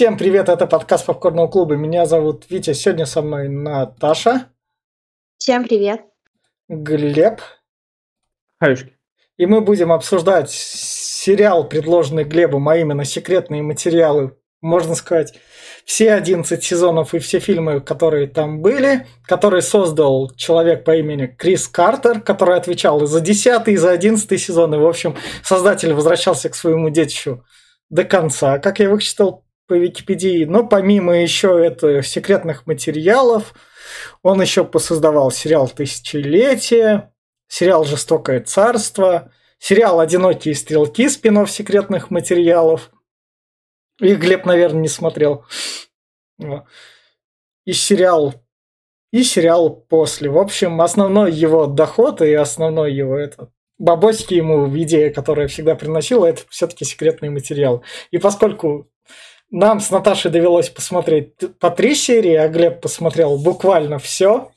Всем привет, это подкаст Попкорного клуба. Меня зовут Витя, сегодня со мной Наташа. Всем привет. Глеб. Хаюшки. И мы будем обсуждать сериал, предложенный Глебом, а именно секретные материалы, можно сказать, все 11 сезонов и все фильмы, которые там были, который создал человек по имени Крис Картер, который отвечал и за 10 и за 11 сезоны. В общем, создатель возвращался к своему детищу до конца, как я вычитал по Википедии. Но помимо еще это секретных материалов, он еще посоздавал сериал «Тысячелетие», сериал «Жестокое царство», сериал «Одинокие стрелки» спин секретных материалов. И Глеб, наверное, не смотрел. И сериал и сериал после. В общем, основной его доход и основной его это бабосики ему в идее, которая всегда приносила, это все-таки секретный материал. И поскольку нам с Наташей довелось посмотреть по три серии, а Глеб посмотрел буквально все,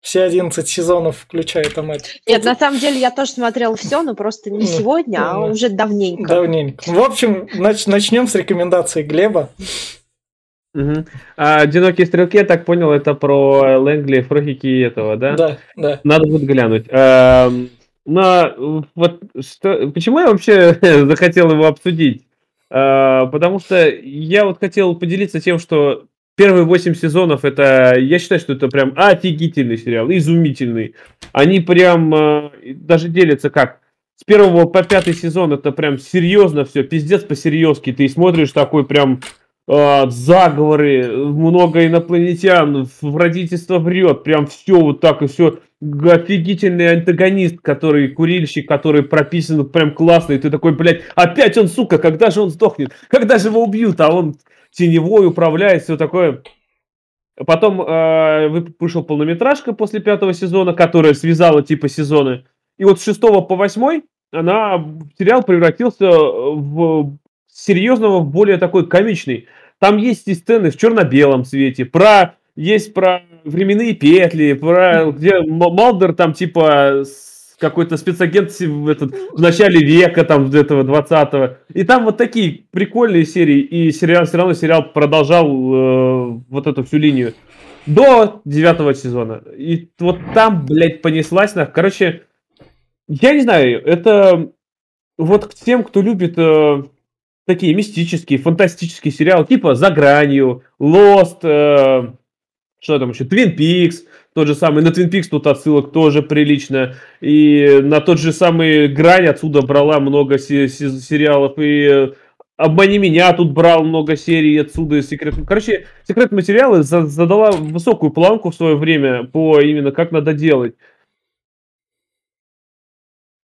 все 11 сезонов, включая там это. Нет, на самом деле я тоже смотрел все, но просто не сегодня, а уже давненько. Давненько. В общем, нач- начнем с рекомендации Глеба. Угу. А «Одинокие стрелки», я так понял, это про Лэнгли, Фрохики и этого, да? Да, да. Надо будет глянуть. А, но вот что, почему я вообще захотел его обсудить? А, потому что я вот хотел поделиться тем, что первые восемь сезонов это, я считаю, что это прям офигительный сериал, изумительный. Они прям а, даже делятся как с первого по пятый сезон это прям серьезно все, пиздец по-серьезки. Ты смотришь такой прям э, заговоры, много инопланетян, в родительство врет, прям все вот так и все. Офигительный антагонист, который курильщик, который прописан прям классный. Ты такой, блядь, опять он, сука, когда же он сдохнет? Когда же его убьют? А он теневой управляет, все такое. Потом э, вышел полнометражка после пятого сезона, которая связала типа сезоны. И вот с шестого по восьмой она сериал превратился в серьезного, более такой комичный. Там есть и сцены в черно-белом цвете, про есть про временные петли, про где Малдер там типа какой-то спецагент в, этот, в начале века, там, этого 20-го. И там вот такие прикольные серии, и сериал, все равно сериал продолжал э, вот эту всю линию до девятого сезона. И вот там, блядь, понеслась на. Короче, я не знаю, это вот к тем, кто любит э, такие мистические, фантастические сериалы, типа «За гранью», «Lost», э, что там еще, «Twin Peaks», тот же самый, на Twin Peaks тут отсылок тоже прилично, и на тот же самый «Грань» отсюда брала много се- се- сериалов, и э, «Обмани меня» тут брал много серий отсюда, секрет... Короче, секрет материалы задала высокую планку в свое время по именно как надо делать.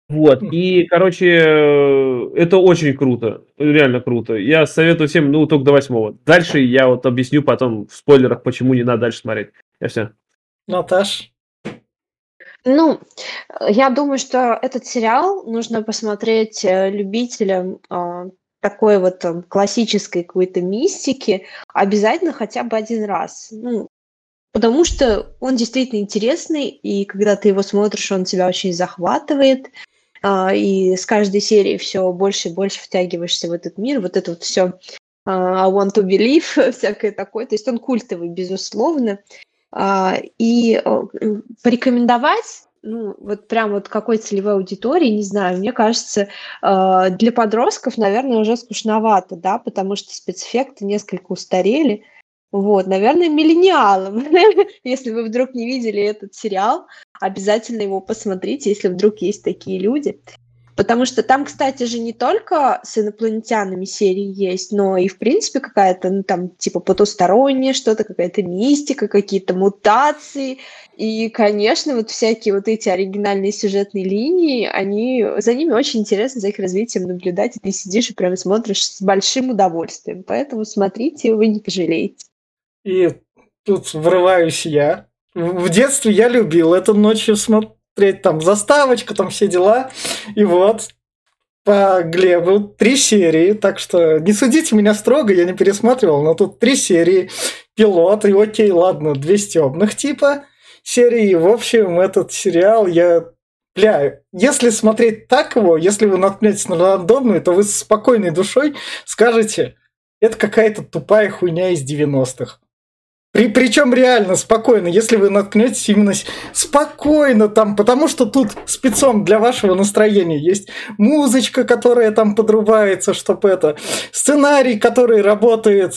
Вот, и, короче, э, это очень круто, реально круто. Я советую всем, ну, только до восьмого. Дальше я вот объясню потом в спойлерах, почему не надо дальше смотреть. Я все. Наташ? Ну, я думаю, что этот сериал нужно посмотреть э, любителям э, такой вот э, классической какой-то мистики обязательно хотя бы один раз. Ну, потому что он действительно интересный, и когда ты его смотришь, он тебя очень захватывает. А, и с каждой серии все больше и больше втягиваешься в этот мир, вот это вот все а, I want to believe, всякое такое. То есть он культовый, безусловно. А, и порекомендовать ну, вот прям вот какой целевой аудитории, не знаю, мне кажется, для подростков, наверное, уже скучновато, да, потому что спецэффекты несколько устарели. Вот, наверное, миллениалам. если вы вдруг не видели этот сериал, обязательно его посмотрите, если вдруг есть такие люди. Потому что там, кстати же, не только с инопланетянами серии есть, но и, в принципе, какая-то, ну, там, типа, потустороннее что-то, какая-то мистика, какие-то мутации. И, конечно, вот всякие вот эти оригинальные сюжетные линии, они, за ними очень интересно, за их развитием наблюдать, и ты сидишь и прям смотришь с большим удовольствием. Поэтому смотрите, вы не пожалеете. И тут врываюсь я. В детстве я любил это ночью смотреть, там заставочка, там все дела. И вот по Глебу три серии, так что не судите меня строго, я не пересматривал, но тут три серии, пилот, и окей, ладно, две стебных типа серии. В общем, этот сериал я Бля, если смотреть так его, если вы наткнетесь на рандомную, то вы с спокойной душой скажете, это какая-то тупая хуйня из 90-х. При, причем реально спокойно, если вы наткнетесь именно спокойно там, потому что тут спецом для вашего настроения есть музычка, которая там подрубается, чтобы это, сценарий, который работает,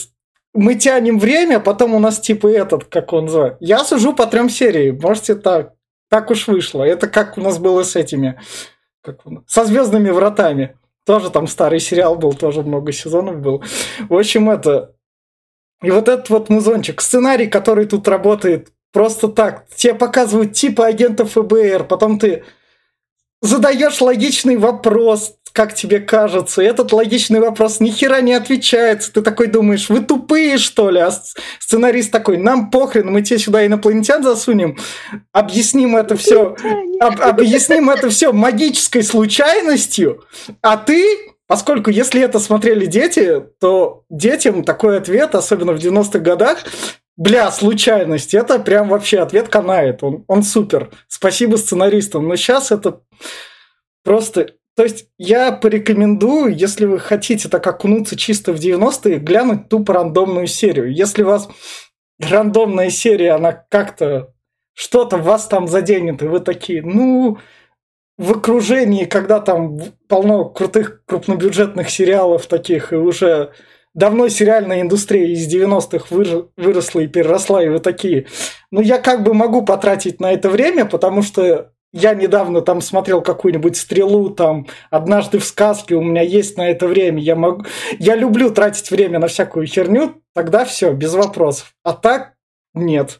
мы тянем время, потом у нас типа этот, как он называется. Я сужу по трем серии, можете так. Так уж вышло. Это как у нас было с этими, как, со звездными вратами. Тоже там старый сериал был, тоже много сезонов был. В общем, это... И вот этот вот музончик, сценарий, который тут работает просто так. Тебе показывают типа агентов ФБР, потом ты задаешь логичный вопрос, как тебе кажется, этот логичный вопрос ни хера не отвечается. Ты такой думаешь, вы тупые, что ли? А сценарист такой, нам похрен, мы тебе сюда инопланетян засунем, объясним это все, об, объясним это все магической случайностью, а ты Поскольку если это смотрели дети, то детям такой ответ, особенно в 90-х годах, бля, случайность, это прям вообще ответ канает, он, он супер. Спасибо сценаристам. Но сейчас это просто то есть я порекомендую, если вы хотите так окунуться чисто в 90-е, глянуть тупо рандомную серию. Если у вас рандомная серия, она как-то что-то вас там заденет, и вы такие, ну, в окружении, когда там полно крутых крупнобюджетных сериалов таких, и уже давно сериальная индустрия из 90-х выросла и переросла, и вы такие, ну, я как бы могу потратить на это время, потому что я недавно там смотрел какую-нибудь стрелу, там, однажды в сказке, у меня есть на это время, я могу... Я люблю тратить время на всякую херню, тогда все, без вопросов. А так нет.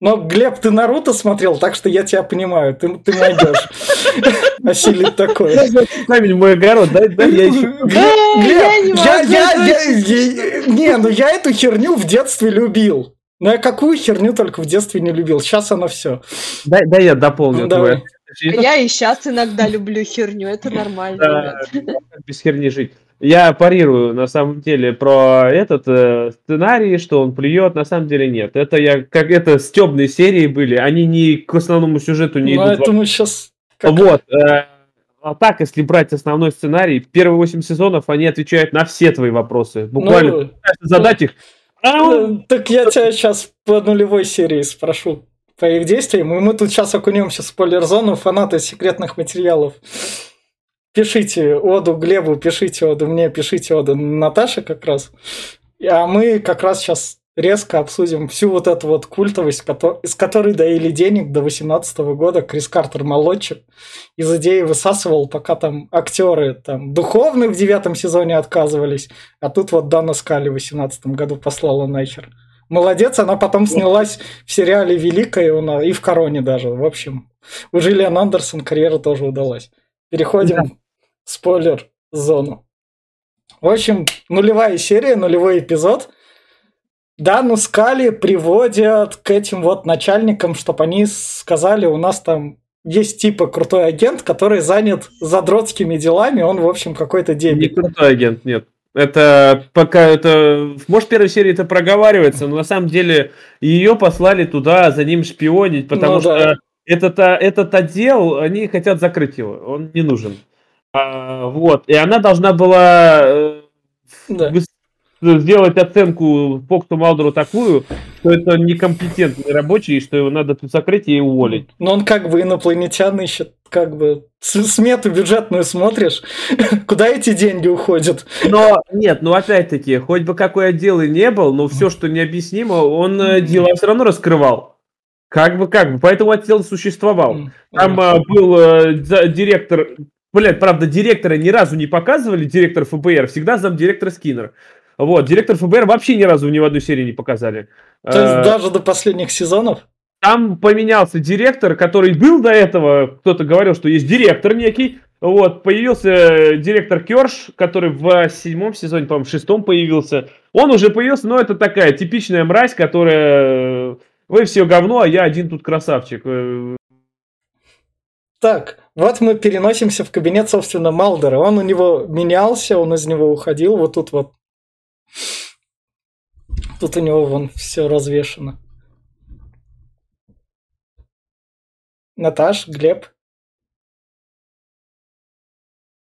Но, Глеб, ты Наруто смотрел, так что я тебя понимаю, ты, ты найдешь. Осилить такое. Камень мой огород, дай, дай я еще. Глеб, я, я, я, не, ну я эту херню в детстве любил. Ну я какую херню только в детстве не любил. Сейчас оно все. Дай, дай я дополню. Ну, Я и сейчас иногда люблю херню, это нормально. без херни жить. Я парирую, на самом деле, про этот э, сценарий, что он плюет, на самом деле нет. Это я, как это стебные серии были, они не к основному сюжету не ну, идут. это мы сейчас... Как... Вот. Э, а так, если брать основной сценарий, первые 8 сезонов, они отвечают на все твои вопросы. Буквально ну, задать их, а, так я тебя сейчас по нулевой серии спрошу по их действиям, и мы тут сейчас окунемся в спойлер-зону фанаты секретных материалов. Пишите оду Глебу, пишите оду мне, пишите оду Наташе как раз. А мы как раз сейчас резко обсудим всю вот эту вот культовость, из которой доили денег до 18 года Крис Картер молодчик. Из идеи высасывал, пока там актеры там духовные в девятом сезоне отказывались, а тут вот Дана Скали в 18 году послала нахер. Молодец, она потом снялась в сериале «Великая» и в «Короне» даже. В общем, у Жилиан Андерсон карьера тоже удалась. Переходим да. в спойлер-зону. В общем, нулевая серия, нулевой эпизод – да, ну Скали приводят к этим вот начальникам, чтобы они сказали, у нас там есть типа крутой агент, который занят задротскими делами, он, в общем, какой-то дебил. Не крутой агент, нет. Это пока это... Может, в первой серии это проговаривается, но на самом деле ее послали туда за ним шпионить, потому ну, что да. этот, этот отдел, они хотят закрыть его, он не нужен. А, вот, и она должна была э, да сделать оценку Фоксу Малдеру такую, что это некомпетентный рабочий, и что его надо закрыть и уволить. Но он как бы инопланетян ищет, как бы смету бюджетную смотришь, куда эти деньги уходят. Но нет, ну опять-таки, хоть бы какой отдел и не был, но все, что необъяснимо, он э, дела все равно раскрывал. Как бы, как бы, поэтому отдел существовал. Там а, был а, директор, блядь, правда, директора ни разу не показывали, директор ФБР, всегда замдиректора Скиннер. Вот, директор ФБР вообще ни разу ни в одной серии не показали. То есть а, даже до последних сезонов? Там поменялся директор, который был до этого, кто-то говорил, что есть директор некий, вот, появился директор Керш, который в седьмом сезоне, по-моему, в шестом появился. Он уже появился, но это такая типичная мразь, которая... Вы все говно, а я один тут красавчик. Так, вот мы переносимся в кабинет, собственно, Малдера. Он у него менялся, он из него уходил. Вот тут вот. Тут у него вон все развешено. Наташ, Глеб.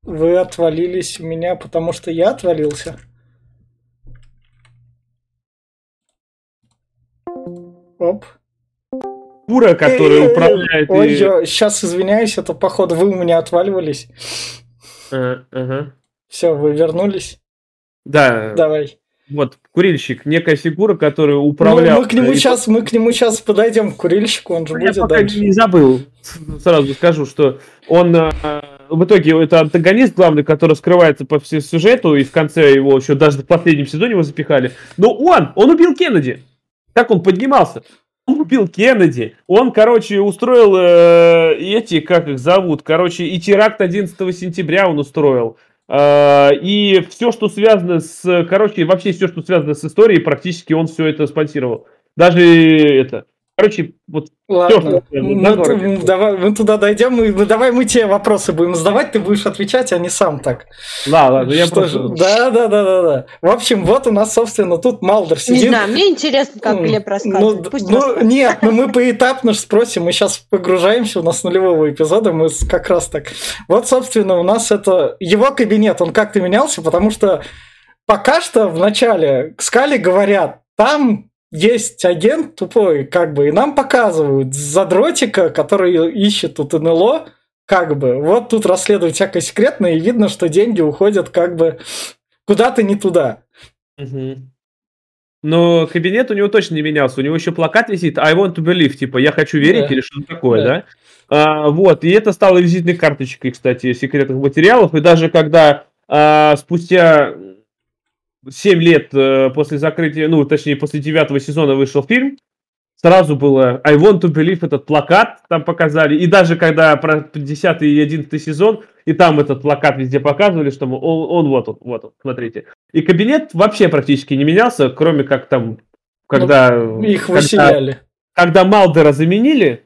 Вы отвалились у меня, потому что я отвалился. Оп. Кура, которая управляет... Ой, и- сейчас извиняюсь, это походу вы у меня отваливались. Ага, ага. Все, вы вернулись. Да, Давай. вот курильщик, некая фигура, которая Ну, управляла... мы к нему и сейчас, мы к нему сейчас подойдем к курильщику, он же Я будет пока дальше. не забыл, сразу скажу, что он э, в итоге это антагонист главный, который скрывается по всему сюжету, и в конце его еще даже в последнем сезоне его запихали. Но он, он убил Кеннеди. Как он поднимался? Он убил Кеннеди. Он, короче, устроил э, эти, как их зовут, короче, и теракт 11 сентября он устроил. Э, и все, что связано с, короче, вообще все, что связано с историей, практически он все это спонсировал. Даже это, короче, вот Ладно, Всё, всё, мы, да, т- давай. мы туда дойдем, мы, ну, давай мы тебе вопросы будем задавать, ты будешь отвечать, а не сам так. Ладно, ладно, я Что просто... же- Да, да, да, да, да. В общем, вот у нас, собственно, тут Малдер Не сидит. знаю, мне интересно, как Глеб Ну, рассказывает. д- Пусть ну, рассказывает. нет, ну мы поэтапно спросим, мы сейчас погружаемся, у нас нулевого эпизода, мы как раз так. Вот, собственно, у нас это его кабинет, он как-то менялся, потому что пока что в начале к Скали говорят, там есть агент тупой, как бы, и нам показывают задротика, который ищет тут НЛО, как бы, вот тут расследуют всякое секретное, и видно, что деньги уходят как бы куда-то не туда. Мгм. Но кабинет у него точно не менялся. У него еще плакат висит I want to believe, типа я хочу верить Да. или что-то такое, Да. да? А, вот, и это стало визитной карточкой, кстати, секретных материалов. И даже когда а, спустя 7 лет э, после закрытия, ну, точнее, после девятого сезона вышел фильм, сразу было I want to believe этот плакат там показали. И даже когда про 10 и 11 сезон, и там этот плакат везде показывали, что мол, он, он вот он, вот он, смотрите. И кабинет вообще практически не менялся, кроме как там, когда... Их когда- выселяли. когда Малдера заменили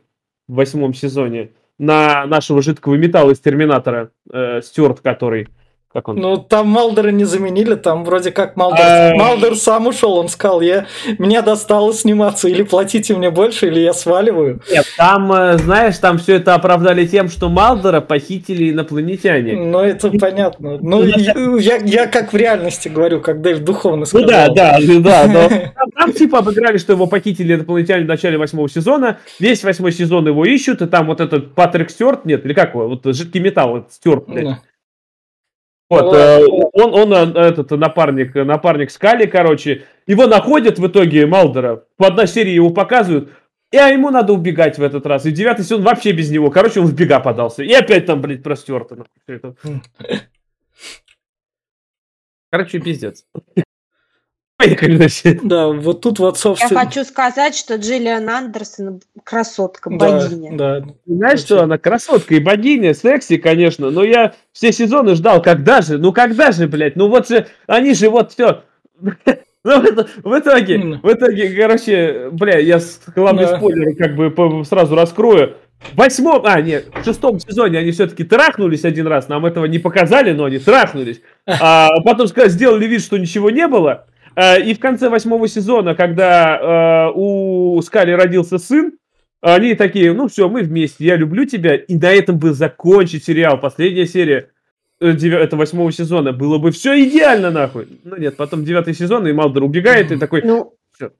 в восьмом сезоне на нашего жидкого металла из Терминатора, э, Стюарт, который, как он? Ну, там Малдера не заменили, там вроде как Малдер, А. Малдер сам ушел, он сказал, я, мне достало сниматься, или платите мне больше, или я сваливаю. Нет, там, э, знаешь, там все это оправдали тем, что Малдера похитили инопланетяне. Ну, это понятно. Ну, Ну, я, я как в реальности говорю, как Дэйв Духовно Ну сказал. да, да, ну да, но там, там типа обыграли, что его похитили инопланетяне в начале восьмого сезона, весь восьмой сезон его ищут, и там вот этот Патрик Стюарт, нет, или как его, вот жидкий металл, вот Стюарт, блядь, Ну, Вот, э, он, он э, этот напарник, напарник Скали, короче, его находят в итоге Малдера, по одной серии его показывают, и а ему надо убегать в этот раз. И девятый сезон вообще без него. Короче, он в бега подался. И опять там, блядь, про Стюарта. нахуй, всё это. Короче, пиздец. Поехали дальше. Да, вот тут вот, Я собственно... хочу сказать, что Джиллиан Андерсон красотка, Да, богиня. да. Знаешь, что она красотка и богиня, секси, конечно, но я все сезоны ждал, когда же, ну когда же, блядь, ну вот же, они же вот все. Ну, это- в итоге, в итоге, короче, бля, я с- главный Да. спойлер как бы по- сразу раскрою. В восьмом, а, нет, в шестом сезоне они все-таки трахнулись один раз, нам этого не показали, но они трахнулись. А потом сказали, сделали вид, что ничего не было. А, И в конце восьмого сезона, когда э, у Скали родился сын, они такие, ну все, мы вместе, я люблю тебя. И на этом бы закончить сериал. Последняя серия э, это восьмого сезона. Было бы все идеально, нахуй. Ну нет, потом девятый сезон, и Малдер убегает, и такой, Ну, Всё.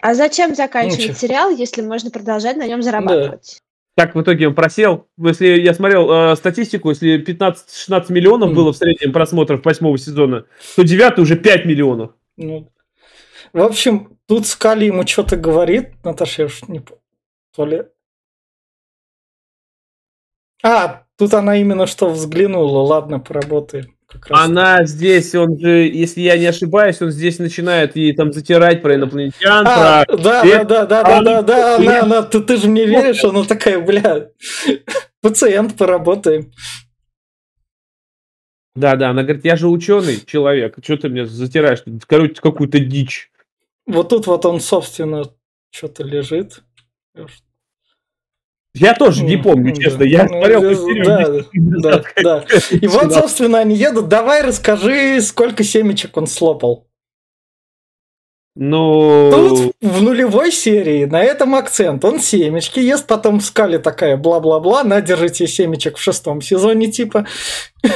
а зачем Ну, заканчивать чё. сериал, если можно продолжать на нем зарабатывать? так в итоге он просел. Если я смотрел э, статистику, если 15-16 миллионов Мгм. было в среднем просмотров восьмого сезона, то девятый уже 5 миллионов. Ну, в общем, тут Скали ему что-то говорит, Наташа, я уж не. То ли... А, тут она именно что взглянула, ладно, поработаем. Она здесь, он же, если я не ошибаюсь, он здесь начинает ей там затирать про инопланетян, А, про... да, да, да, да, да, да, да, И- она, она, ты, ты же мне веришь, она такая, бля, пациент, поработаем. Да-да, она говорит, я же ученый человек, что ты мне затираешь, короче, какую-то дичь. Вот тут вот он, собственно, что-то лежит. Я тоже не помню, да. честно, я Ну, смотрел да, эту серию да, 10 минут Да, да. И вот, собственно, они едут. Давай расскажи, сколько семечек он слопал. Ну, Тут в нулевой серии на этом акцент. Он семечки ест, потом в скале такая бла-бла-бла, на, держите семечек в шестом сезоне, типа.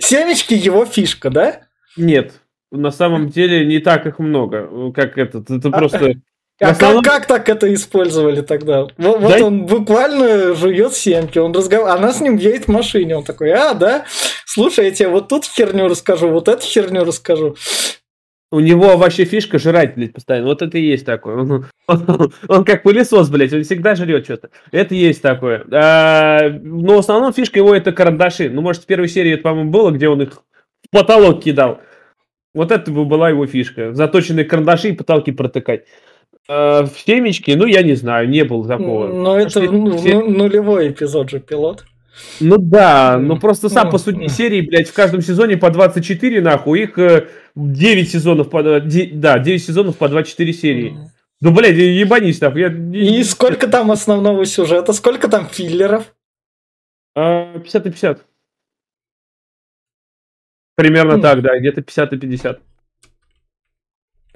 Семечки его фишка, да? нет, на самом деле не так их много, как этот, это просто... А основном... как, как так это использовали тогда? Вот, да? он буквально жует семки, он разговаривает, она с ним едет в машине, он такой, а, да, слушай, я тебе вот тут херню расскажу, вот эту херню расскажу. У него вообще фишка жрать, блядь, постоянно. Вот это и есть такое. Он, он, он как пылесос, блядь, он всегда жрет что-то. Это есть такое. А, но в основном фишка его это карандаши. Ну, может, в первой серии это, по-моему, было, где он их в потолок кидал. Вот это была его фишка. Заточенные карандаши и потолки протыкать. А, в семечке, ну, я не знаю, не было такого. Но это ну, все... нулевой эпизод же пилот. Ну да, но просто сам ну, по сути серии, блядь, в каждом сезоне по 24, нахуй, их 9 э, сезонов по... Да, 9 сезонов по 24 серии. Ну, блядь, ебанись так. Я... И сколько там основного сюжета? Сколько там филлеров? 50 а, и 50. Примерно mm. так, да, где-то 50 и 50.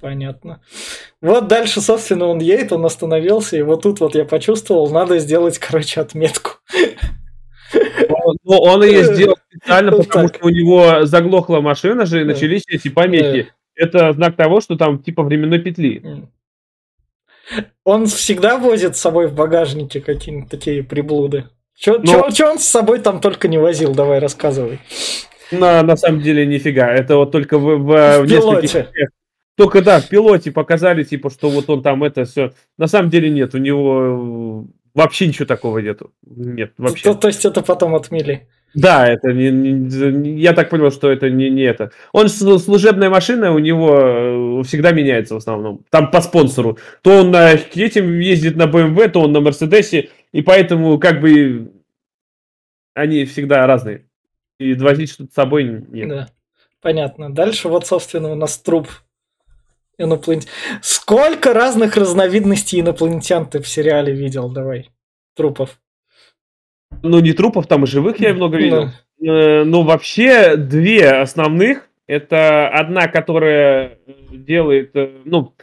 Понятно. Вот дальше, собственно, он едет, он остановился, и вот тут вот я почувствовал, надо сделать, короче, отметку. Ну, он ее сделал специально, потому что у него заглохла машина же, и начались эти помехи. Это знак того, что там типа временной петли. Он всегда возит с собой в багажнике какие-нибудь такие приблуды. Че Но... он с собой там только не возил? Давай рассказывай. На, на самом деле нифига. Это вот только в, в, в нескольких... Только да, в пилоте показали, типа, что вот он там это все. На самом деле нет, у него Вообще ничего такого нету. Нет, вообще. То, то есть это потом отмели? Да, это не, не, я так понял, что это не, не это. Он служебная машина, у него э, всегда меняется в основном. Там по спонсору. То он на этим ездит на BMW, то он на Мерседесе, и поэтому как бы они всегда разные. И возить что-то с собой нет. Да, понятно. Дальше вот, собственно, у нас труп инопланетян. Сколько разных разновидностей инопланетян ты в сериале видел? Давай. Трупов. Ну, не трупов, там и живых я много видел. Да. Э, ну, вообще, две основных. Это одна, которая делает, э, ну,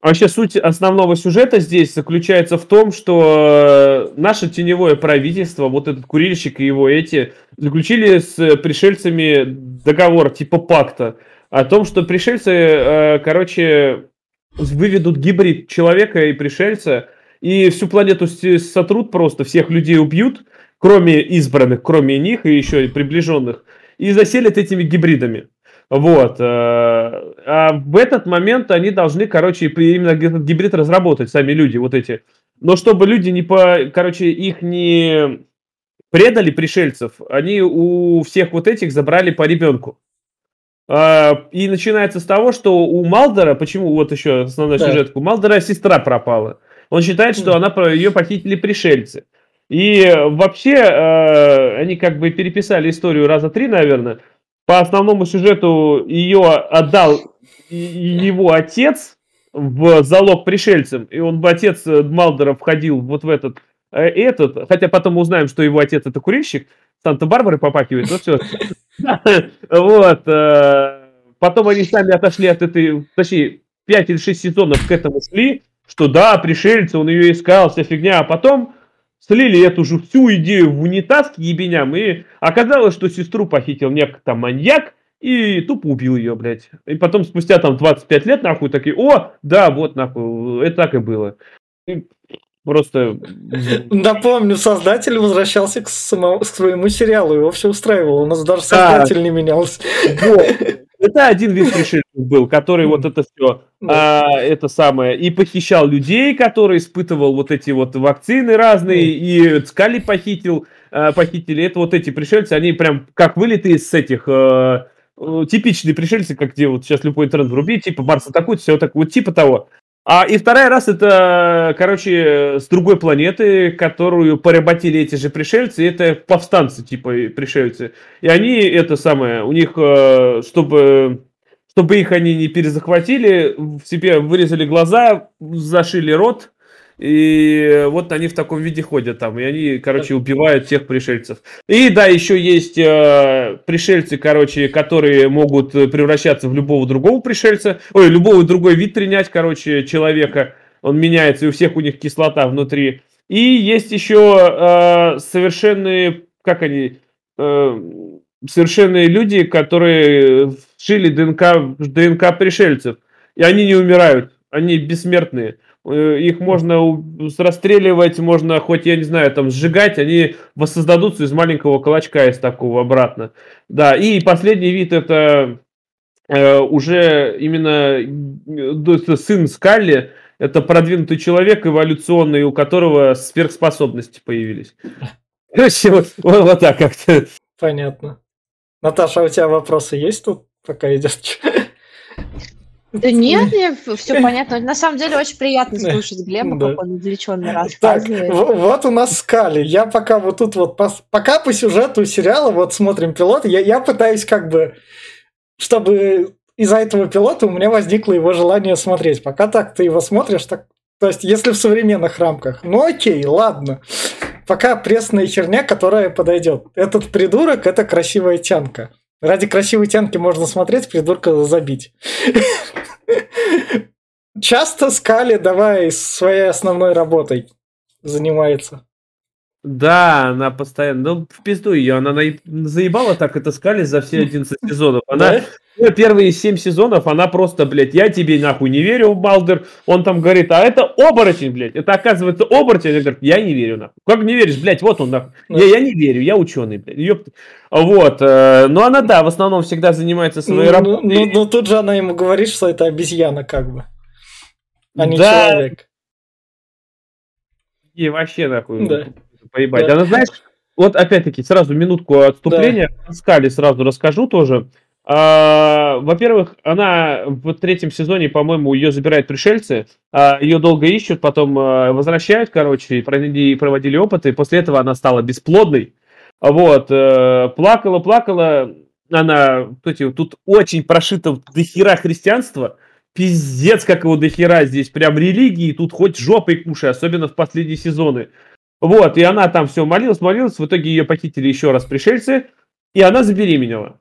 Вообще суть основного сюжета здесь заключается в том, что наше теневое правительство, вот этот курильщик и его эти, заключили с пришельцами договор типа пакта о том, что пришельцы, э, короче, выведут гибрид человека и пришельца, и всю планету сотрут просто, всех людей убьют, кроме избранных, кроме них и еще и приближенных, и заселят этими гибридами. Вот. Э, а в этот момент они должны, короче, именно этот гибрид разработать, сами люди, вот эти. Но чтобы люди не по... Короче, их не предали пришельцев, они у всех вот этих забрали по ребенку. А, и начинается с того, что у Малдера, почему вот еще основной да. сюжет, у Малдера сестра пропала. Он считает, что она ее похитили пришельцы. И вообще э, они как бы переписали историю раза три, наверное. По основному сюжету ее отдал его отец в залог пришельцам. И он бы отец Малдера входил вот в этот э, этот, хотя потом мы узнаем, что его отец это курильщик, Санта-Барбары попакивает, ну все. Вот. Э, потом они сами отошли от этой, точнее, 5 или 6 сезонов к этому шли, что да, пришельцы, он ее искал, вся фигня, а потом слили эту же всю идею в унитаз к ебеням, и оказалось, что сестру похитил некто там маньяк, и тупо убил ее, блядь. И потом спустя там 25 лет, нахуй, такие, о, да, вот, нахуй, это так и было. И Просто... Напомню, создатель возвращался к, самому, к своему сериалу, его все устраивало. У нас даже создатель а, не менялся. Вот. Это один вид пришельцев был, который вот это все, а, это самое, и похищал людей, который испытывал вот эти вот вакцины разные, и Скали похитил, а, похитили. Это вот эти пришельцы, они прям как вылитые из этих... А, типичные пришельцы, как где вот сейчас любой тренд вруби, типа Марс атакует, все такое, вот типа того. А, и вторая раз это, короче, с другой планеты, которую поработили эти же пришельцы, это повстанцы, типа пришельцы. И они, это самое, у них, э, чтобы, чтобы их они не перезахватили, в себе вырезали глаза, зашили рот, и вот они в таком виде ходят там, и они, короче, убивают всех пришельцев. И да, еще есть э, пришельцы, короче, которые могут превращаться в любого другого пришельца, ой, любого другой вид принять, короче, человека. Он меняется, и у всех у них кислота внутри. И есть еще э, совершенные, как они, э, совершенные люди, которые шили ДНК, ДНК пришельцев. И они не умирают они бессмертные. Э, их можно расстреливать, можно хоть, я не знаю, там сжигать, они воссоздадутся из маленького клочка из такого обратно. Да, и последний вид это э, уже именно э, сын Скалли, это продвинутый человек эволюционный, у которого сверхспособности появились. Короче, вот, вот, вот так как-то. Понятно. Наташа, а у тебя вопросы есть тут, пока идет? Да нет, нет, все понятно. На самом деле очень приятно слушать Глеба, да. как он увлеченно рассказывает. Так, вот у нас скали. Я пока вот тут вот, пока по сюжету сериала вот смотрим пилот, я, я пытаюсь как бы, чтобы из-за этого пилота у меня возникло его желание смотреть. Пока так ты его смотришь, так, то есть если в современных рамках, ну окей, ладно. Пока пресная херня, которая подойдет. Этот придурок – это красивая тянка. Ради красивой тянки можно смотреть, придурка забить. Часто Скали, давай, своей основной работой занимается. Да, она постоянно, ну, в пизду ее, она заебала так это Скали за все 11 сезонов. Она да? первые 7 сезонов, она просто, блядь, я тебе нахуй не верю, Балдер. Он там говорит, а это оборотень, блядь. Это оказывается оборотень. Она говорит, я не верю, нахуй. Как не веришь, блядь, вот он, нахуй. Я, я не верю, я ученый, блядь. Ёпта. Вот. Э, но она, да, в основном всегда занимается своей ну, работой. Ну, ну, ну, тут же она ему говорит, что это обезьяна, как бы. А не да. человек. И вообще, нахуй. Да поебать. Да. Она, знаешь, вот опять-таки, сразу минутку отступления. Да. Скали сразу расскажу тоже. А, во-первых, она в третьем сезоне, по-моему, ее забирают пришельцы, а, ее долго ищут, потом а, возвращают, короче, и проводили, проводили опыты. После этого она стала бесплодной. Вот, э, плакала, плакала. Она, кстати, тут очень прошито дохера христианства. Пиздец, как его дохера здесь. Прям религии, тут хоть жопой кушай, особенно в последние сезоны. Вот, и она там все молилась, молилась, в итоге ее похитили еще раз пришельцы, и она забеременела.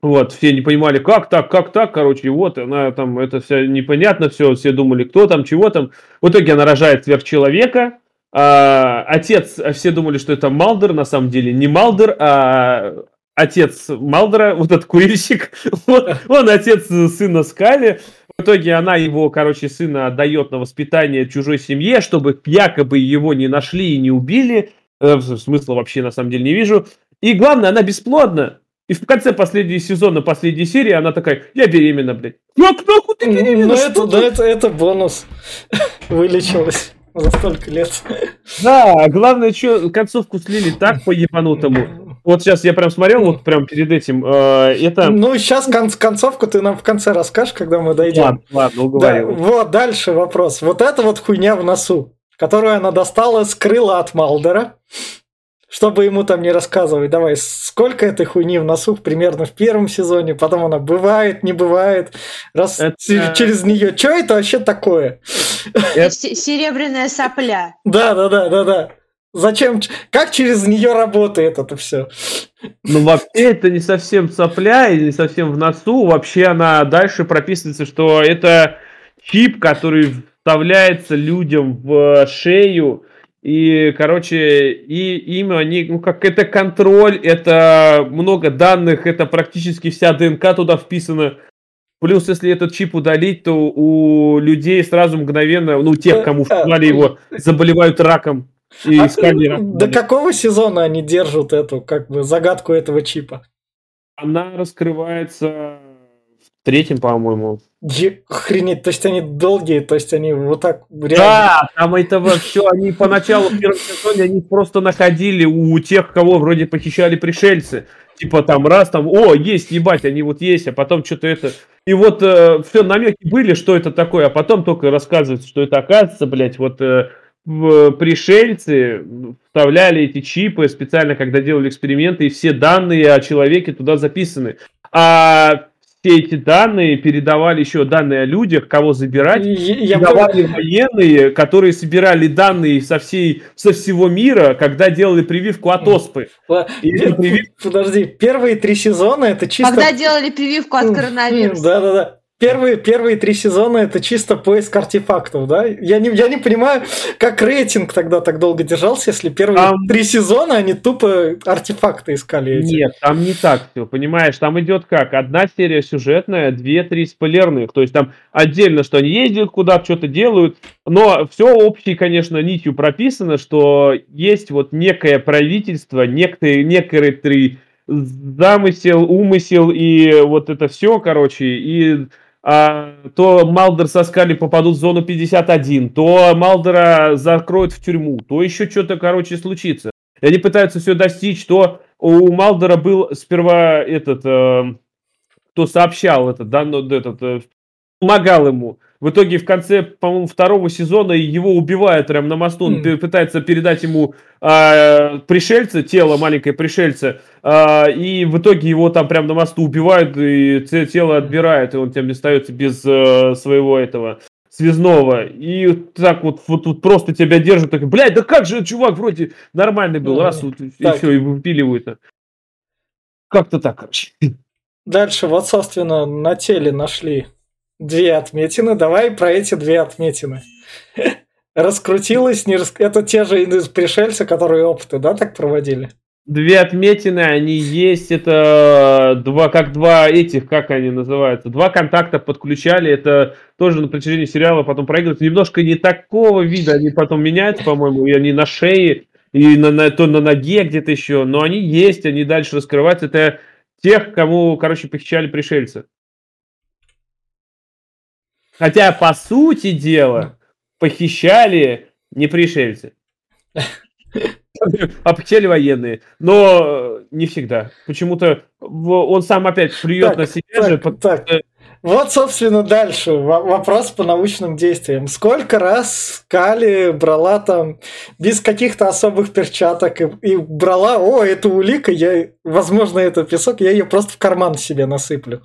Вот, все не понимали, как так, как так, короче, вот, она там, это все непонятно, все, все думали, кто там, чего там. В итоге она рожает сверхчеловека, а, отец, все думали, что это Малдер, на самом деле не Малдер, а отец Малдера, вот этот курильщик, вот, он отец сына Скали, в итоге она его, короче, сына отдает на воспитание чужой семье, чтобы якобы его не нашли и не убили. Э, смысла вообще на самом деле не вижу. И главное, она бесплодна. И в конце последнего сезона, последней серии, она такая, я беременна, блядь. Как нахуй ты беременна? Ну, это, да, это, это бонус. Вылечилась за столько лет. Да, главное, что концовку слили так по ебанутому. Вот сейчас я прям смотрел, вот прям перед этим. Э, это... Ну, сейчас кон- концовку ты нам в конце расскажешь, когда мы дойдем. Ладно, ладно, уговорил. Да, вот, дальше вопрос. Вот эта вот хуйня в носу, которую она достала, скрыла от Малдера, чтобы ему там не рассказывать. Давай, сколько этой хуйни в носу примерно в первом сезоне, потом она бывает, не бывает, раз это... через нее. Что это вообще такое? Это... Серебряная сопля. Да, да, да, да, да. Зачем? Как через нее работает это все? Ну, вообще, это не совсем сопля и не совсем в носу. Вообще, она дальше прописывается, что это чип, который вставляется людям в шею. И, короче, и им они, ну, как это контроль, это много данных, это практически вся ДНК туда вписана. Плюс, если этот чип удалить, то у людей сразу мгновенно, ну, тех, кому вклали его, заболевают раком. И а сканера. До какого сезона они держат эту, как бы, загадку этого чипа? Она раскрывается в третьем, по-моему. Охренеть, то есть они долгие, то есть они вот так реально... Да, там это все, они поначалу в первом сезоне, они просто находили у тех, кого вроде похищали пришельцы. Типа там раз, там, о, есть, ебать, они вот есть, а потом что-то это... И вот э, все намеки были, что это такое, а потом только рассказывается, что это оказывается, блядь, вот... Э, пришельцы вставляли эти чипы специально, когда делали эксперименты, и все данные о человеке туда записаны. А все эти данные передавали еще данные о людях, кого забирать. Я передавали помню. военные, которые собирали данные со, всей, со всего мира, когда делали прививку от оспы. Привив... Подожди, первые три сезона это чисто... Когда делали прививку от коронавируса. Да-да-да. Первые, первые три сезона это чисто поиск артефактов, да? Я не, я не понимаю, как рейтинг тогда так долго держался, если первые там... три сезона они тупо артефакты искали. Эти. Нет, там не так все, понимаешь? Там идет как? Одна серия сюжетная, две-три спойлерных. То есть там отдельно, что они ездят куда-то, что-то делают, но все общей, конечно, нитью прописано, что есть вот некое правительство, некоторые, некоторые замысел, умысел и вот это все, короче, и то Малдер со Скали попадут в зону 51, то Малдера закроют в тюрьму, то еще что-то, короче, случится. И они пытаются все достичь, то у Малдера был сперва этот, э, кто сообщал этот, да, ну, этот, э, помогал ему. В итоге в конце, по-моему, второго сезона его убивают прямо на мосту. Он mm. пытается передать ему э, пришельца, тело маленькое пришельца, э, и в итоге его там прямо на мосту убивают, и тело отбирают, и он тем остается без э, своего этого связного. И так вот, вот, вот просто тебя держат, так, блядь, да как же чувак вроде нормальный был, mm. раз вот, и все, и выпиливают. Как-то так, короче. Дальше, вот, собственно, на теле нашли две отметины. Давай про эти две отметины. Раскрутилось, не рас... это те же пришельцы, которые опыты, да, так проводили? Две отметины, они есть, это два, как два этих, как они называются, два контакта подключали, это тоже на протяжении сериала потом проигрывают, немножко не такого вида, они потом меняются, по-моему, и они на шее, и на, на, то на ноге где-то еще, но они есть, они дальше раскрываются, это тех, кому, короче, похищали пришельцы. Хотя, по сути дела, похищали не пришельцы. А похищали военные. Но не всегда. Почему-то он сам опять плюет на себя же. Так, вот, собственно, дальше вопрос по научным действиям. Сколько раз Кали брала там без каких-то особых перчаток и, и брала, о, это улика, я, возможно, это песок, я ее просто в карман себе насыплю.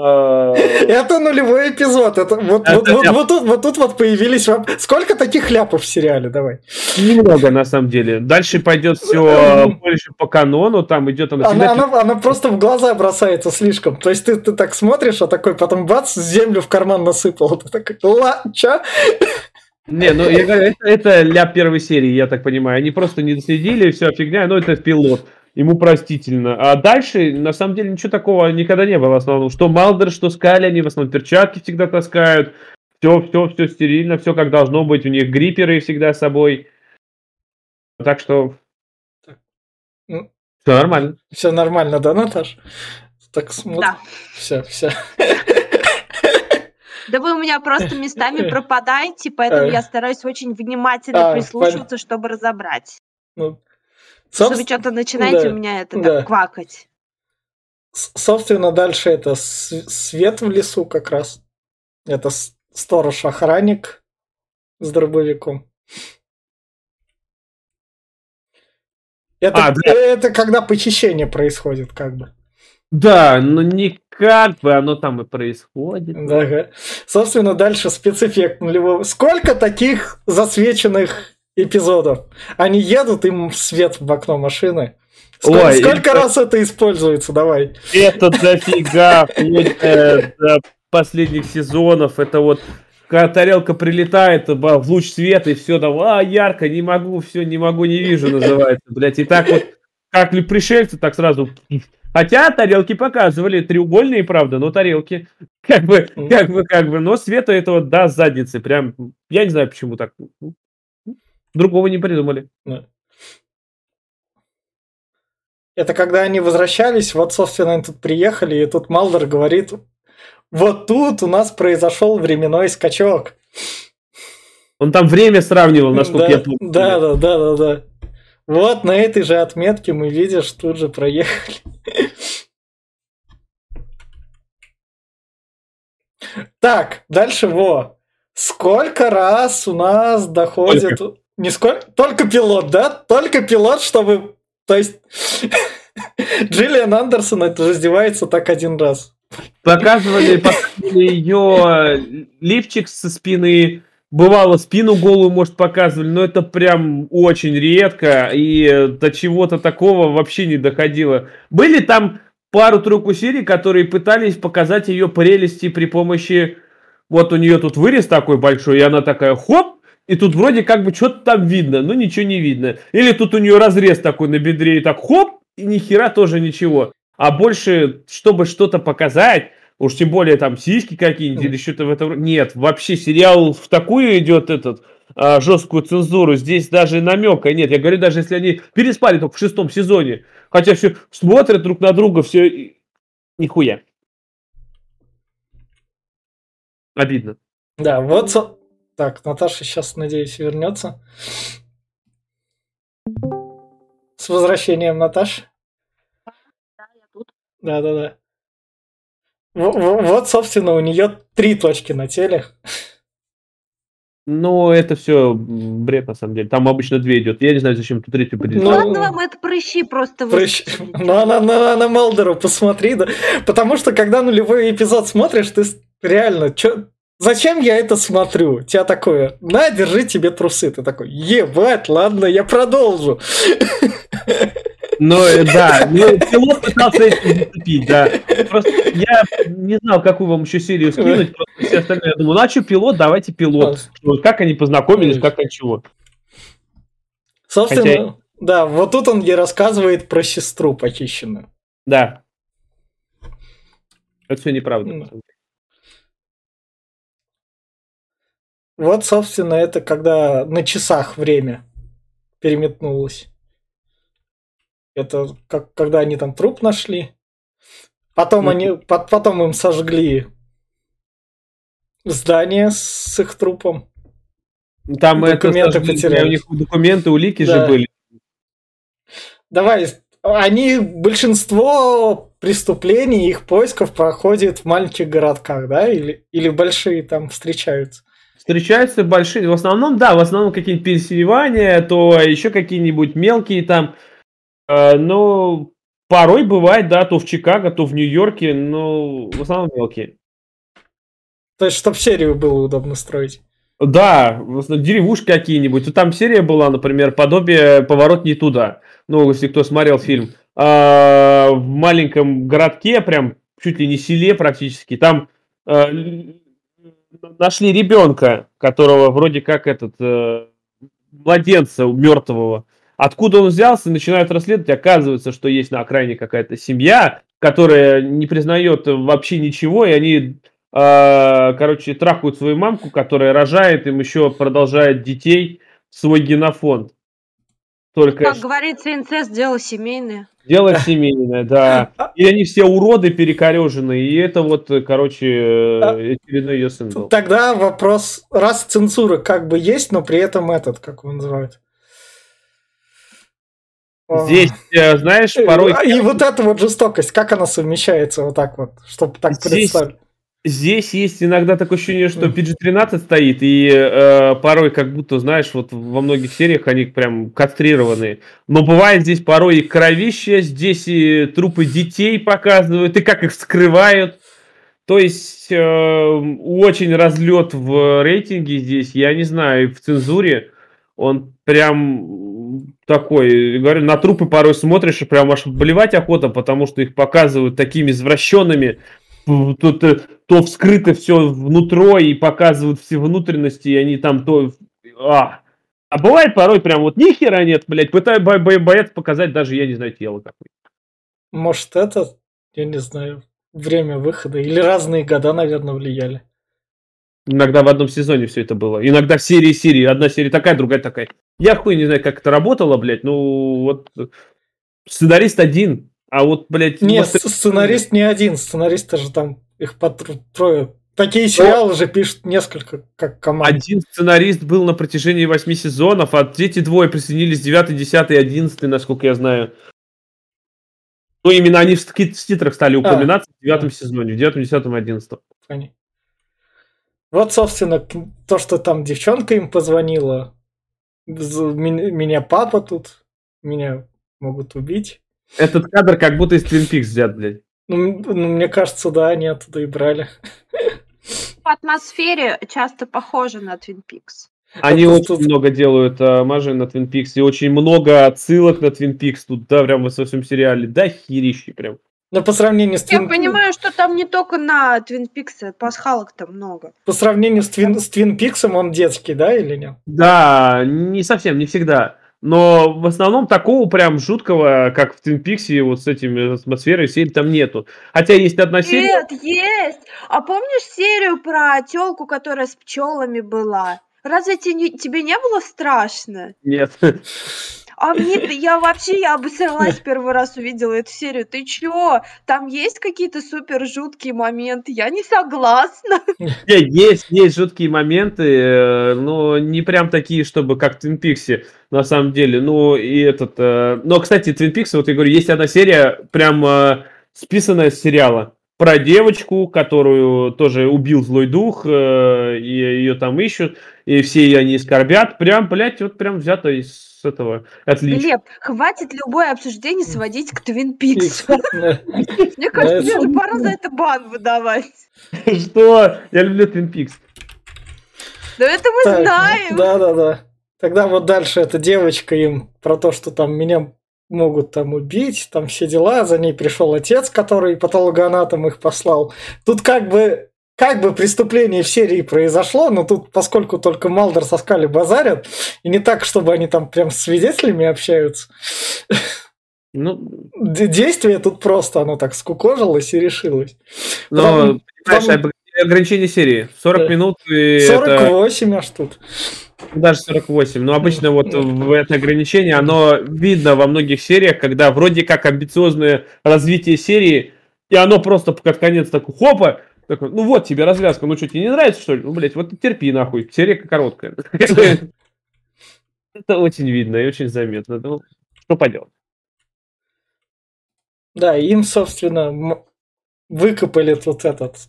А. Это нулевой эпизод. Это вот, вот, вот, вот, тут, вот тут вот появились. Сколько таких ляпов в сериале? Давай. Немного, на самом деле. Дальше пойдет все больше по канону. Там идет она. Она, она, она просто в глаза бросается слишком. То есть ты, ты так смотришь, а такой потом бац, землю в карман насыпал. Ты такой, ла, ча? Не, ну я говорю, это, это ляп первой серии, я так понимаю. Они просто не доследили, все фигня, но это пилот ему простительно. А дальше, на самом деле, ничего такого никогда не было в основном. Что Малдер, что Скали, они в основном перчатки всегда таскают. Все, все, все стерильно, все как должно быть. У них гриперы всегда с собой. Так что... Ну, все нормально. Все нормально, да, Наташ? Так смотри. Да. Все, все. Да вы у меня просто местами пропадаете, поэтому я стараюсь очень внимательно а, прислушиваться, чтобы разобрать. Ну, Если вы что-то начинаете да, у меня это да. квакать. Собственно, дальше это свет в лесу как раз. Это сторож-охранник с дробовиком. Это, а, да. это когда похищение происходит, как бы. Да, но не как бы оно там и происходит. Да, собственно, дальше спецэффект нулевого. Сколько таких засвеченных эпизодов. Они едут, им свет в окно машины. Сколько, Ой, сколько это... раз это используется? Давай. Это дофига, вплоть до последних сезонов. Это вот когда тарелка прилетает в луч света, и все там, а, ярко, не могу, все, не могу, не вижу, называется, блядь. И так вот, как ли пришельцы, так сразу... Хотя тарелки показывали, треугольные, правда, но тарелки. Как бы, как бы, как бы, но света этого, да, задницы, прям, я не знаю, почему так. Другого не придумали. Это когда они возвращались, вот, собственно, они тут приехали, и тут Малдер говорит, вот тут у нас произошел временной скачок. Он там время сравнивал, насколько да, я помню. Да, да, да, да, да. Вот на этой же отметке мы, видишь, тут же проехали. Так, дальше во. Сколько раз у нас доходит... Сколько? Не сколько? Только пилот, да? Только пилот, чтобы... То есть... Джиллиан Андерсон это раздевается так один раз. Показывали ее лифчик со спины, бывало спину голую, может, показывали, но это прям очень редко, и до чего-то такого вообще не доходило. Были там пару-тройку серий, которые пытались показать ее прелести при помощи... Вот у нее тут вырез такой большой, и она такая хоп, и тут вроде как бы что-то там видно, но ничего не видно. Или тут у нее разрез такой на бедре, и так хоп, и ни хера тоже ничего. А больше, чтобы что-то показать, уж тем более там сиськи какие-нибудь или что-то в этом... Нет, вообще сериал в такую идет этот а, жесткую цензуру. Здесь даже намека нет. Я говорю, даже если они переспали только в шестом сезоне, хотя все смотрят друг на друга, все нихуя. Обидно. Да, вот... Так, Наташа сейчас, надеюсь, вернется. С возвращением, Наташ. Да, я тут. Да-да-да. Вот, собственно, у нее три точки на теле. Ну, это все бред, на самом деле. Там обычно две идет. Я не знаю, зачем тут третью придется. Ну, ладно вам, это прыщи просто. Прыщи. Ну, на, на, на Малдеру посмотри, да. Потому что, когда нулевой эпизод смотришь, ты реально, чё, зачем я это смотрю? Тебя такое, на, держи тебе трусы. Ты такой, ебать, ладно, я продолжу. Ну, э, да, ну, пилот пытался этим зацепить, да. Просто я не знал, какую вам еще серию скинуть, просто все остальные, я думаю, ну, а что пилот, давайте пилот. Как они познакомились, как они чего. Собственно, Хотя... да, вот тут он ей рассказывает про сестру похищенную. Да. Это все неправда. Вот, собственно, это когда на часах время переметнулось. Это как, когда они там труп нашли. Потом они, потом им сожгли здание с их трупом. Там документы это потеряли. У них документы, улики да. же были. Давай, они большинство преступлений, их поисков проходит в маленьких городках, да, или, или большие там встречаются? Встречаются большие, в основном, да, в основном какие-нибудь пересевания, то еще какие-нибудь мелкие там ну, порой бывает, да, то в Чикаго, то в Нью-Йорке, но в основном мелкие. То есть, чтобы серию было удобно строить. Да, деревушки какие-нибудь. Там серия была, например, подобие «Поворот не туда». Ну, если кто смотрел фильм. А, в маленьком городке, прям чуть ли не селе практически, там а, нашли ребенка, которого вроде как этот а, младенца мертвого. Откуда он взялся, начинают расследовать, оказывается, что есть на окраине какая-то семья, которая не признает вообще ничего, и они, э, короче, трахают свою мамку, которая рожает им еще, продолжает детей, свой генофонд. Только... Как говорится, инцест – дело семейное. Дело семейное, да. И они все уроды перекореженные, и это вот, короче, очередной ее сын был. Тогда вопрос, раз цензура как бы есть, но при этом этот, как его называют, Здесь, э, знаешь, э, порой... И вот эта вот жестокость, как она совмещается вот так вот, чтобы так здесь, представить? Здесь есть иногда такое ощущение, что PG-13 стоит, и э, порой как будто, знаешь, вот во многих сериях они прям кастрированные. Но бывает здесь порой и кровище, здесь и трупы детей показывают, и как их скрывают. То есть э, очень разлет в рейтинге здесь, я не знаю, в цензуре он прям такой, говорю, на трупы порой смотришь и прям аж болевать охота, потому что их показывают такими извращенными, тут то, то вскрыто все внутро и показывают все внутренности, и они там то... А, а бывает порой прям вот ни хера нет, блядь, пытаюсь, бо, бо, боятся показать даже, я не знаю, тело какое. Может, это, я не знаю, время выхода или разные года, наверное, влияли. Иногда в одном сезоне все это было. Иногда в серии серии. Одна серия такая, другая такая. Я хуй не знаю, как это работало, блядь. Ну, вот сценарист один, а вот, блядь... Нет, мастер... сценарист не один. Сценаристы же там их по трое. Такие сериалы же пишут несколько, как команда. Один сценарист был на протяжении восьми сезонов, а эти двое присоединились 9, 10 и 11, насколько я знаю. Ну, именно они в титрах стали а. упоминаться а, в девятом да. сезоне, в девятом, десятом одиннадцатом. Вот, собственно, то, что там девчонка им позвонила. Меня папа тут, меня могут убить. Этот кадр как будто из Twin Peaks взят, блядь. Ну, ну, мне кажется, да, они оттуда и брали. По атмосфере часто похоже на Twin Peaks. Они вот очень тут... много делают а, мажи на Twin Peaks, и очень много отсылок на Twin Peaks тут, да, прям во всем сериале, да, херищи прям. Но по сравнению с Я понимаю, что там не только на Твин Пиксе, пасхалок-то много. По сравнению с Твин, с Твин Пиксом он детский, да, или нет? Да, не совсем, не всегда. Но в основном такого прям жуткого, как в Твин Пиксе, вот с этими атмосферой всей там нету. Хотя есть одна серия... Нет, есть! А помнишь серию про телку, которая с пчелами была? Разве тебе, тебе не было страшно? Нет. А мне я вообще, я обосралась первый раз увидела эту серию. Ты чё? Там есть какие-то супер жуткие моменты? Я не согласна. Не, есть, есть жуткие моменты, э, но не прям такие, чтобы как в Твин Пиксе, на самом деле. Ну, и этот... Э, но, кстати, Твин Пикс, вот я говорю, есть одна серия, прям э, списанная с сериала про девочку, которую тоже убил злой дух, и ее там ищут, и все они скорбят. Прям, блядь, вот прям взято из с этого. Отлично. Глеб, хватит любое обсуждение сводить к Твин Пикс. Мне кажется, уже пора за это бан выдавать. Что? Я люблю Твин Пикс. Да это мы знаем. Да, да, да. Тогда вот дальше эта девочка им про то, что там меня могут там убить, там все дела, за ней пришел отец, который патологоанатом их послал. Тут как бы как бы преступление в серии произошло, но тут, поскольку только Малдер со Скали базарят, и не так, чтобы они там прям с свидетелями общаются, ну, действие тут просто, оно так скукожилось и решилось. Но, Потом, понимаешь, там... ограничение серии. 40 да. минут. И 48 это... аж тут. Даже 48. Но обычно вот в это ограничение, оно видно во многих сериях, когда вроде как амбициозное развитие серии, и оно просто под конец такой, хопа, такой, ну вот тебе развязка, ну что, тебе не нравится, что ли? Ну, блядь, вот терпи нахуй, серия короткая. Это очень видно и очень заметно. Ну, что поделать. Да, им, собственно, выкопали тут этот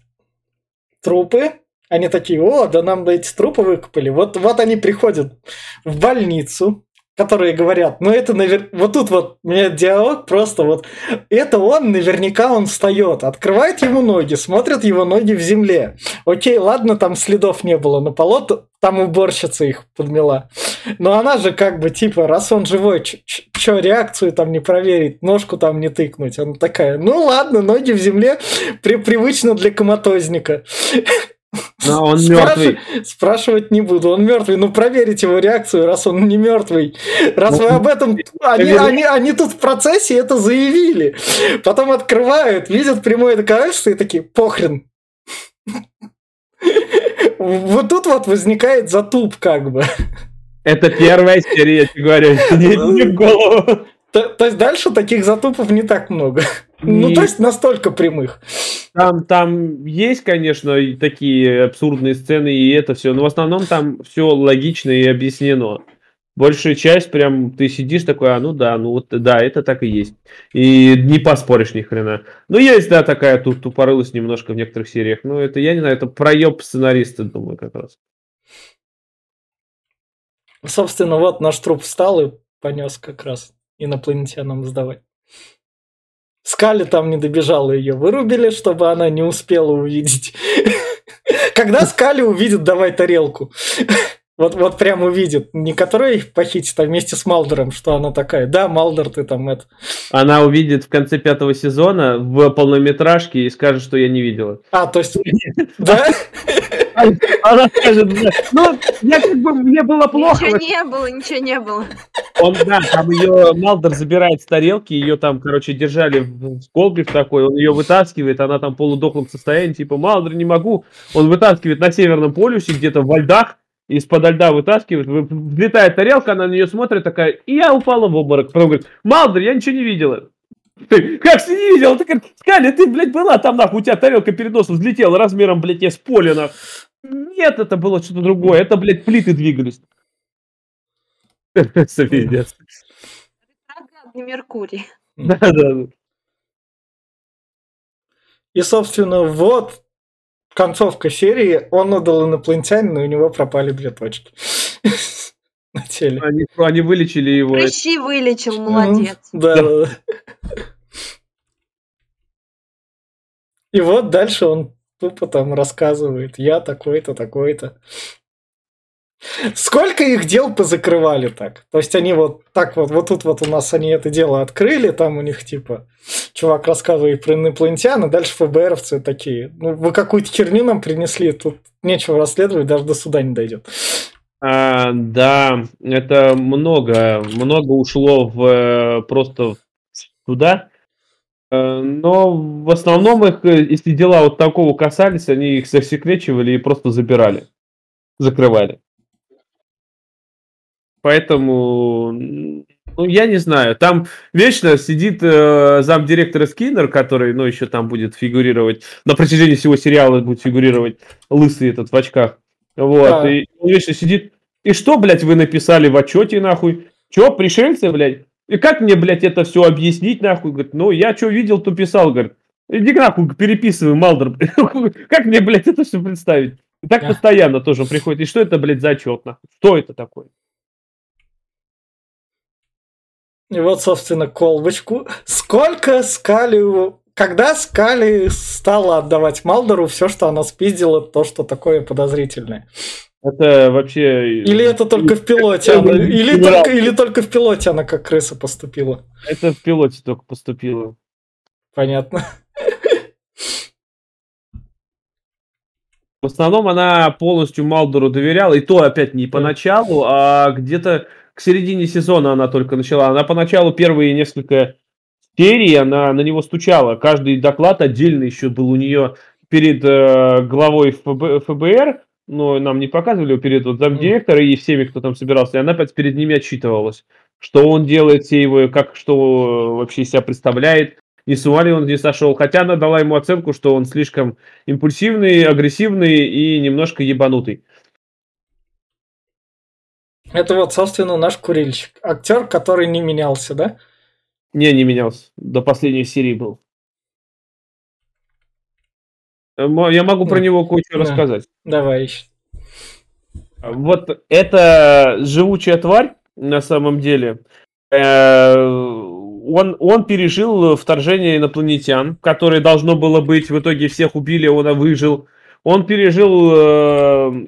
трупы. Они такие, о, да нам бы эти трупы выкопали. Вот, вот они приходят в больницу, которые говорят, ну это навер... вот тут вот у меня диалог просто вот, это он, наверняка он встает, открывает ему ноги, смотрит его ноги в земле. Окей, ладно, там следов не было на полу, там уборщица их подмела. Но она же как бы типа, раз он живой, чё реакцию там не проверить, ножку там не тыкнуть. Она такая, ну ладно, ноги в земле, при привычно для коматозника. Но он мертвый. Спрашивать не буду, он мертвый. Ну проверить его реакцию, раз он не мертвый. Раз вы ну, об этом. Они, они, они тут в процессе это заявили. Потом открывают, видят прямое доказательство и такие, похрен. Вот тут вот возникает затуп, как бы. Это первая серия, я тебе говорю, не в голову. То, то есть дальше таких затупов не так много. Ну, то есть настолько прямых. Там, там есть, конечно, такие абсурдные сцены и это все, но в основном там все логично и объяснено. Большая часть прям ты сидишь такой, а ну да, ну вот да, это так и есть. И не поспоришь ни хрена. Ну есть, да, такая тут тупорылость немножко в некоторых сериях. Ну это, я не знаю, это проеб сценариста, думаю, как раз. Собственно, вот наш труп встал и понес как раз инопланетянам сдавать. Скали там не добежала, ее вырубили, чтобы она не успела увидеть. Когда Скали увидит, давай тарелку. Вот, вот прям увидит. Не которая их похитит, а вместе с Малдером, что она такая. Да, Малдер, ты там это. Она увидит в конце пятого сезона в полнометражке и скажет, что я не видела. А, то есть... Да? Она скажет, ну, я как бы, мне было плохо. Ничего не было, ничего не было. Он, да, там ее Малдер забирает с тарелки, ее там, короче, держали в колбе такой, он ее вытаскивает, она там в полудохлом состоянии, типа, Малдер, не могу. Он вытаскивает на Северном полюсе, где-то в льдах, из-под льда вытаскивает, взлетает тарелка, она на нее смотрит такая, и я упала в обморок. Потом говорит, Малдер, я ничего не видела. Ты как ты не видел? Ты как, Скали, ты, блядь, была там, нахуй, у тебя тарелка перед носом взлетела размером, блядь, с поля, нахуй. Нет, это было что-то другое. Это, блядь, плиты двигались. Пиздец. Меркурий. Да, да. И, собственно, вот концовка серии. Он отдал инопланетянину, и у него пропали две точки. На теле. Они, они вылечили его. Прыщи вылечил, молодец. Да. И вот дальше он тупо там рассказывает, я такой-то, такой-то. Сколько их дел позакрывали так? То есть они вот так вот, вот тут вот у нас они это дело открыли, там у них типа чувак рассказывает про инопланетян, и дальше ФБРовцы такие, ну вы какую-то херню нам принесли, тут нечего расследовать, даже до суда не дойдет. А, да, это много, много ушло в э, просто туда. Э, но в основном их, э, если дела вот такого касались, они их засекречивали и просто забирали, закрывали. Поэтому, ну, я не знаю. Там вечно сидит э, замдиректора Скиннер, который, ну, еще там будет фигурировать, на протяжении всего сериала будет фигурировать лысый этот в очках. Вот, да. и он вечно сидит. И что, блядь, вы написали в отчете, нахуй? Че, пришельцы, блядь? И как мне, блядь, это все объяснить, нахуй? Говорит, ну, я что видел, то писал, говорит. Иди нахуй, переписывай, Малдер. как мне, блядь, это все представить? И так постоянно тоже приходит. И что это, блядь, за отчет, нахуй? Что это такое? И вот, собственно, колбочку. Сколько Скали... Когда Скали стала отдавать Малдору все, что она спиздила, то, что такое подозрительное? Это вообще... Или это только в пилоте она... Или только, или только в пилоте она как крыса поступила? Это в пилоте только поступила. Понятно. В основном она полностью Малдору доверяла, и то опять не поначалу, а где-то к середине сезона она только начала. Она поначалу первые несколько серий, она на него стучала. Каждый доклад отдельно еще был у нее перед э, главой ФБ, ФБР, но нам не показывали перед вот, замдиректора и всеми, кто там собирался, и она опять перед ними отчитывалась, что он делает, все его, как, что вообще себя представляет, не с ума ли он не сошел. Хотя она дала ему оценку, что он слишком импульсивный, агрессивный и немножко ебанутый. Это вот, собственно, наш курильщик. Актер, который не менялся, да? Не, не менялся. До последней серии был. Я могу про него кое-что да. рассказать. Давай. Вот эта живучая тварь, на самом деле, э, он, он пережил вторжение инопланетян, которое должно было быть, в итоге всех убили, он выжил. Он пережил э,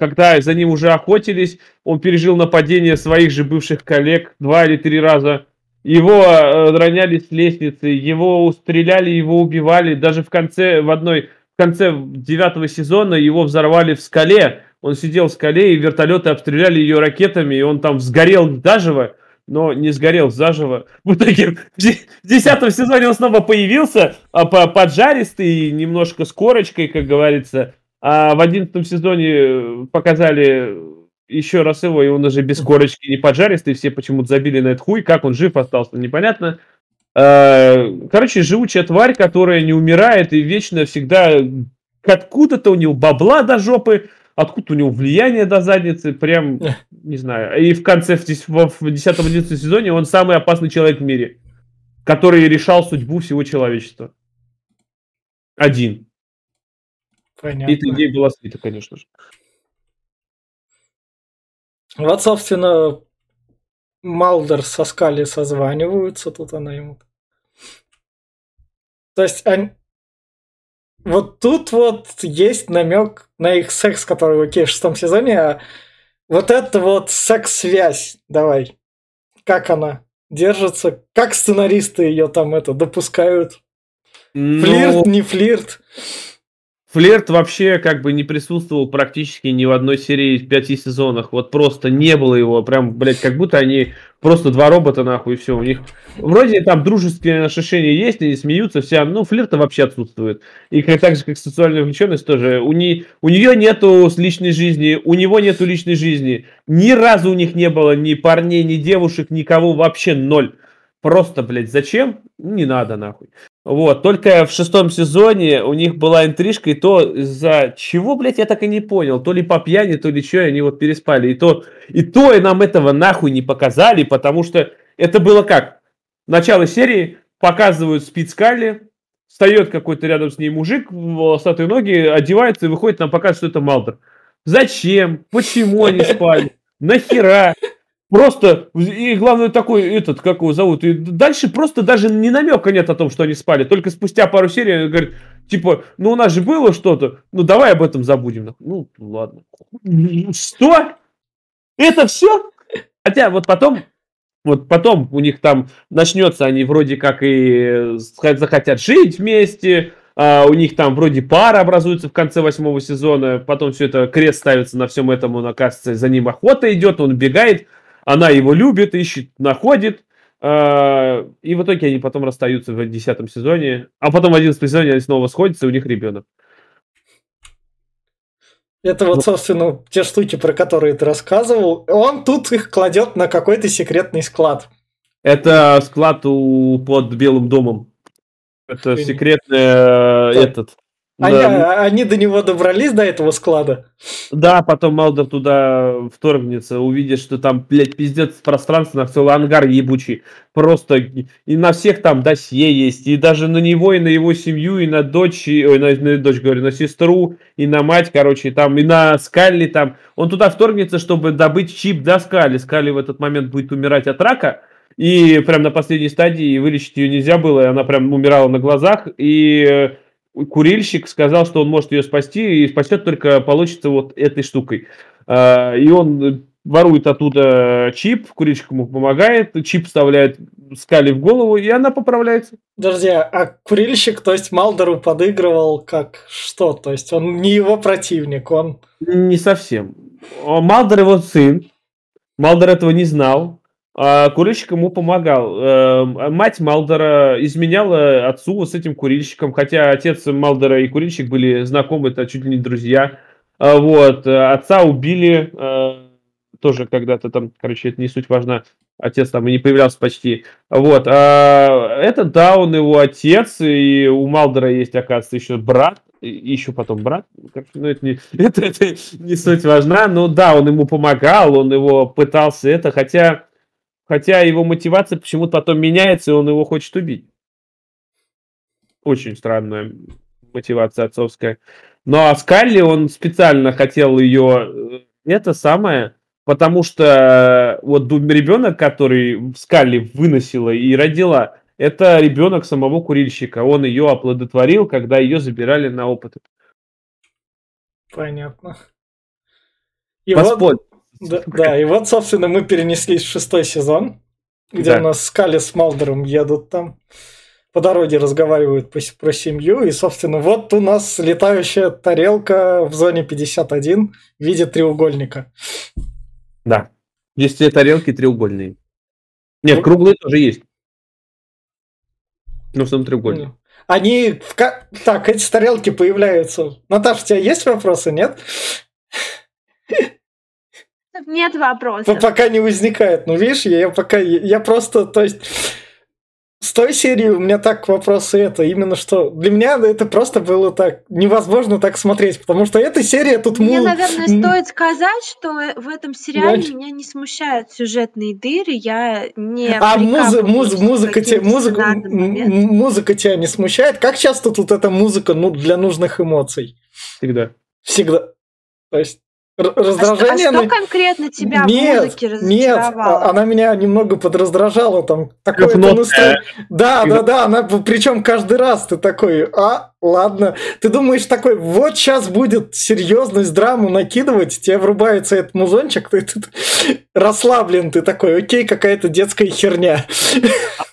когда за ним уже охотились, он пережил нападение своих же бывших коллег два или три раза. Его э, роняли с лестницы, его стреляли, его убивали. Даже в конце, в одной, конце девятого сезона его взорвали в скале. Он сидел в скале, и вертолеты обстреляли ее ракетами, и он там сгорел заживо, но не сгорел заживо. В итоге в десятом сезоне он снова появился, а поджаристый, немножко с корочкой, как говорится. А в одиннадцатом сезоне э, показали еще раз его, и он уже без корочки не поджаристый, все почему-то забили на этот хуй, как он жив остался, непонятно. А, короче, живучая тварь, которая не умирает и вечно всегда откуда-то у него бабла до жопы, откуда у него влияние до задницы, прям, не знаю. И в конце, в 10-11 сезоне он самый опасный человек в мире, который решал судьбу всего человечества. Один. Понятно. И эта идея была слита, конечно же. Вот, собственно, Малдер со Скали созваниваются, тут она ему. То есть они... Вот тут вот есть намек на их секс, который окей, в шестом сезоне, а вот это вот секс-связь, давай. Как она держится? Как сценаристы ее там это допускают? Ну... Флирт, не флирт? Флирт вообще как бы не присутствовал практически ни в одной серии в пяти сезонах. Вот просто не было его. Прям, блядь, как будто они просто два робота, нахуй, и все. У них вроде там дружеские отношения есть, они смеются, вся, ну, флирта вообще отсутствует. И как, так же, как сексуальная увлеченность тоже. У, не, у нее нету личной жизни, у него нету личной жизни. Ни разу у них не было ни парней, ни девушек, никого, вообще ноль. Просто, блядь, зачем? Не надо, нахуй. Вот, только в шестом сезоне у них была интрижка, и то за чего, блядь, я так и не понял. То ли по пьяни, то ли что, они вот переспали. И то, и то и нам этого нахуй не показали, потому что это было как? Начало серии, показывают спит Скалли, встает какой-то рядом с ней мужик, волосатые ноги, одевается и выходит, нам показывает, что это Малдер. Зачем? Почему они спали? Нахера? Просто, и главное такой, этот, как его зовут, и дальше просто даже не намека нет о том, что они спали. Только спустя пару серий говорит, типа, ну у нас же было что-то, ну давай об этом забудем. Ну ладно. Что? Это все? Хотя вот потом вот потом у них там начнется, они вроде как и захотят жить вместе, а у них там вроде пара образуется в конце восьмого сезона, потом все это крест ставится на всем этом, он оказывается, за ним охота идет, он бегает, она его любит, ищет, находит, а, и в итоге они потом расстаются в десятом сезоне, а потом в одиннадцатом сезоне они снова сходятся, и у них ребенок. Это вот, собственно, те штуки, про которые ты рассказывал. Он тут их кладет на какой-то секретный склад. Это склад у, под Белым домом. Это секретный этот они, да. они до него добрались, до этого склада? Да, потом Малдер туда вторгнется, увидит, что там, блядь, пиздец пространство, на целый ангар ебучий. Просто и на всех там досье есть, и даже на него, и на его семью, и на дочь, и, ой, на, на дочь, говорю, на сестру, и на мать, короче, там, и на Скалли там. Он туда вторгнется, чтобы добыть чип до Скалли. Скалли в этот момент будет умирать от рака, и прям на последней стадии вылечить ее нельзя было, и она прям умирала на глазах, и курильщик сказал, что он может ее спасти, и спасет только получится вот этой штукой. А, и он ворует оттуда чип, курильщик ему помогает, чип вставляет Скали в голову, и она поправляется. Подожди, а курильщик, то есть Малдору подыгрывал как что? То есть он не его противник, он... Не совсем. Малдор его сын, Малдор этого не знал, а курильщик ему помогал. Эм, мать Малдера изменяла отцу с этим курильщиком, хотя отец Малдера и курильщик были знакомы, это чуть ли не друзья. А вот. Отца убили э, тоже когда-то там, короче, это не суть важно. Отец там и не появлялся почти. Вот. А это да, он его отец, и у Малдера есть, оказывается, еще брат, и еще потом брат. Ну, это не, это, это не суть важна. Но да, он ему помогал, он его пытался это, хотя Хотя его мотивация почему-то потом меняется, и он его хочет убить. Очень странная мотивация отцовская. Но ну, а Скалли, он специально хотел ее, э, это самое, потому что вот ребенок, который Скалли выносила и родила, это ребенок самого курильщика. Он ее оплодотворил, когда ее забирали на опыты. Понятно. И вот, да, да, и вот, собственно, мы перенеслись в шестой сезон, где да. у нас Скали с Малдером едут там, по дороге разговаривают про семью, и, собственно, вот у нас летающая тарелка в зоне 51 в виде треугольника. Да, есть две тарелки треугольные. Нет, ну, круглые тоже есть. Но в основном треугольные. Они... Так, эти тарелки появляются. Наташа, у тебя есть вопросы, нет? Нет вопросов. Пока не возникает. Ну, видишь, я, я пока... Я просто, то есть... С той серии у меня так вопросы это, именно что для меня это просто было так невозможно так смотреть, потому что эта серия тут... Мне, мул... наверное, стоит сказать, что в этом сериале Значит... меня не смущают сюжетные дыры, я не... А муз... Муз... музыка, те... музыка... музыка тебя не смущает? Как часто тут эта музыка ну, для нужных эмоций? Всегда. Всегда. То есть раздражение. А что конкретно тебя нет, в музыке разочаровало? Нет, а, она меня немного подраздражала. Там такое настроение. Да, да, да, она причем каждый раз ты такой, а, ладно. Ты думаешь такой, вот сейчас будет серьезность драму накидывать, тебе врубается этот музончик, ты, ты, ты расслаблен, ты такой, окей, какая-то детская херня